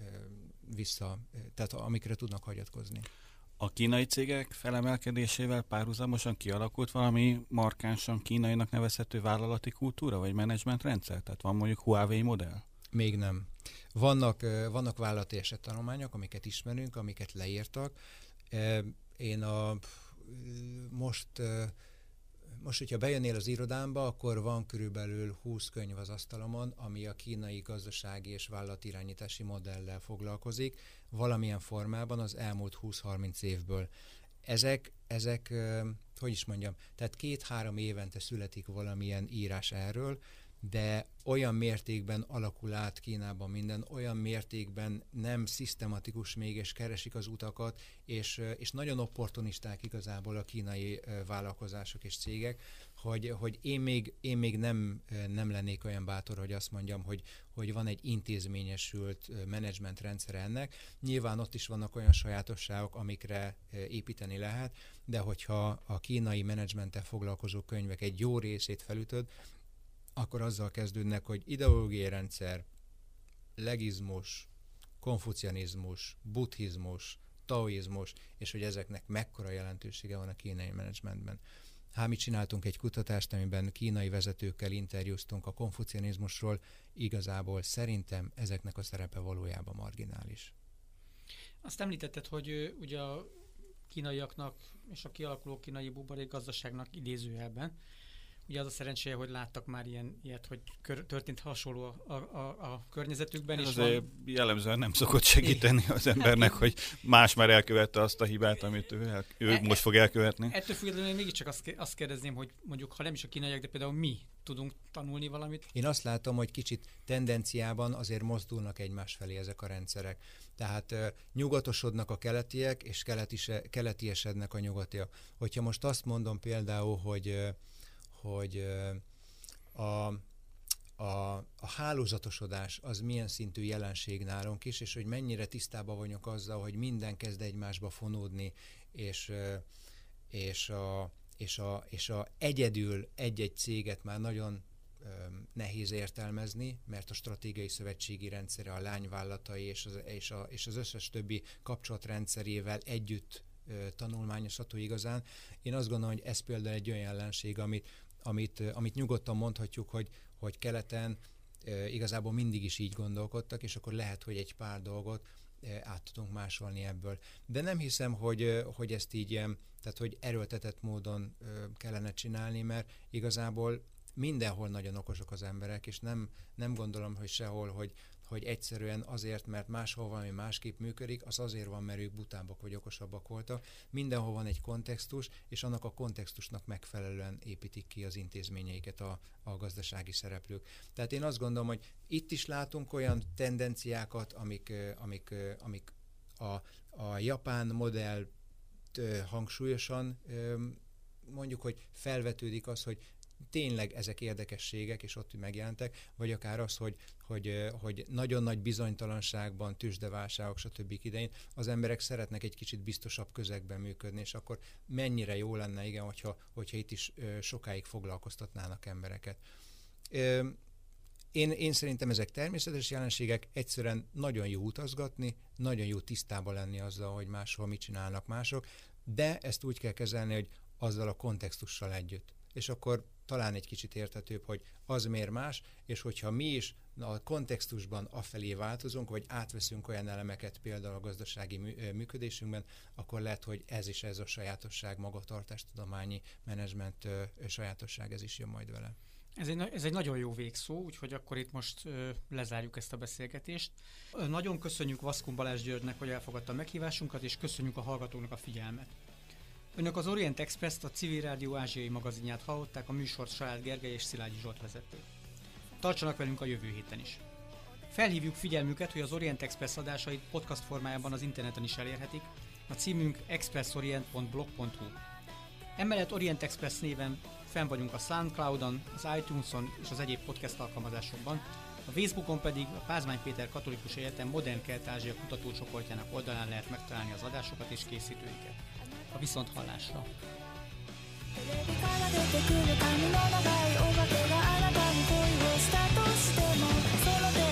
vissza, tehát amikre tudnak hagyatkozni. A kínai cégek felemelkedésével párhuzamosan kialakult valami markánsan kínainak nevezhető vállalati kultúra, vagy menedzsmentrendszer? Tehát van mondjuk Huawei modell? Még nem. Vannak, vannak vállalati esettanulmányok, amiket ismerünk, amiket leírtak. Én a most most, hogyha bejönnél az irodámba, akkor van körülbelül 20 könyv az asztalomon, ami a kínai gazdasági és vállalatirányítási modellel foglalkozik, valamilyen formában az elmúlt 20-30 évből. Ezek, ezek, hogy is mondjam, tehát két-három évente születik valamilyen írás erről, de olyan mértékben alakul át Kínában minden, olyan mértékben nem szisztematikus még, és keresik az utakat, és, és nagyon opportunisták igazából a kínai vállalkozások és cégek, hogy, hogy én még, én még nem, nem lennék olyan bátor, hogy azt mondjam, hogy, hogy van egy intézményesült menedzsmentrendszer ennek. Nyilván ott is vannak olyan sajátosságok, amikre építeni lehet, de hogyha a kínai menedzsmenttel foglalkozó könyvek egy jó részét felütöd, akkor azzal kezdődnek, hogy ideológiai rendszer, legizmus, konfucianizmus, buddhizmus, taoizmus, és hogy ezeknek mekkora jelentősége van a kínai menedzsmentben. Hát mi csináltunk egy kutatást, amiben kínai vezetőkkel interjúztunk a konfucianizmusról, igazából szerintem ezeknek a szerepe valójában marginális. Azt említetted, hogy ugye a kínaiaknak és a kialakuló kínai buborék gazdaságnak idézőjelben Ugye az a szerencséje, hogy láttak már ilyen, ilyet, hogy kör, történt hasonló a, a, a, a környezetükben. Ez és van... jellemzően nem szokott segíteni az embernek, hogy más már elkövette azt a hibát, amit ő, el, ő e, most fog elkövetni. Ettől függetlenül mégiscsak azt, azt kérdezném, hogy mondjuk, ha nem is a kínaiak, de például mi tudunk tanulni valamit? Én azt látom, hogy kicsit tendenciában azért mozdulnak egymás felé ezek a rendszerek. Tehát uh, nyugatosodnak a keletiek, és keletise, keletiesednek a nyugatiak. Hogyha most azt mondom például, hogy uh, hogy a, a, a hálózatosodás az milyen szintű jelenség nálunk is, és hogy mennyire tisztában vagyok azzal, hogy minden kezd egymásba fonódni, és, és, a, és, a, és a egyedül egy-egy céget már nagyon nehéz értelmezni, mert a stratégiai szövetségi rendszere, a lányvállalatai és az, és, a, és az összes többi kapcsolatrendszerével együtt tanulmányozható igazán. Én azt gondolom, hogy ez például egy olyan jelenség, amit amit, amit nyugodtan mondhatjuk, hogy, hogy keleten igazából mindig is így gondolkodtak, és akkor lehet, hogy egy pár dolgot át tudunk másolni ebből. De nem hiszem, hogy, hogy ezt így, tehát hogy erőltetett módon kellene csinálni, mert igazából mindenhol nagyon okosok az emberek, és nem, nem gondolom, hogy sehol, hogy, hogy egyszerűen azért, mert máshol valami másképp működik, az azért van, mert ők butábbak vagy okosabbak voltak. Mindenhol van egy kontextus, és annak a kontextusnak megfelelően építik ki az intézményeiket a, a gazdasági szereplők. Tehát én azt gondolom, hogy itt is látunk olyan tendenciákat, amik, amik, amik a, a japán modell hangsúlyosan mondjuk, hogy felvetődik az, hogy tényleg ezek érdekességek, és ott megjelentek, vagy akár az, hogy, hogy, hogy nagyon nagy bizonytalanságban, tűzsdeválságok, stb. idején az emberek szeretnek egy kicsit biztosabb közegben működni, és akkor mennyire jó lenne, igen, hogyha, hogyha itt is sokáig foglalkoztatnának embereket. én, én szerintem ezek természetes jelenségek, egyszerűen nagyon jó utazgatni, nagyon jó tisztában lenni azzal, hogy máshol mit csinálnak mások, de ezt úgy kell kezelni, hogy azzal a kontextussal együtt. És akkor talán egy kicsit értetőbb, hogy az miért más, és hogyha mi is a kontextusban afelé változunk, vagy átveszünk olyan elemeket például a gazdasági működésünkben, akkor lehet, hogy ez is ez a sajátosság, magatartástudományi menedzsment sajátosság, ez is jön majd vele. Ez egy, ez egy nagyon jó végszó, úgyhogy akkor itt most ö, lezárjuk ezt a beszélgetést. Nagyon köszönjük Vaszkun Balázs Györgynek, hogy elfogadta a meghívásunkat, és köszönjük a hallgatóknak a figyelmet. Önök az Orient Express-t, a Civil Rádió ázsiai magazinját hallották, a műsort Saját Gergely és Szilágyi Zsolt vezető. Tartsanak velünk a jövő héten is. Felhívjuk figyelmüket, hogy az Orient Express adásait podcast formájában az interneten is elérhetik, a címünk expressorient.blog.hu. Emellett Orient Express néven fenn vagyunk a Soundcloudon, az iTunes-on és az egyéb podcast alkalmazásokban, a Facebookon pedig a Pázmány Péter Katolikus Egyetem Modern Kelet-Ázsia kutatócsoportjának oldalán lehet megtalálni az adásokat és készítőiket a viszonthallásra. Thank you.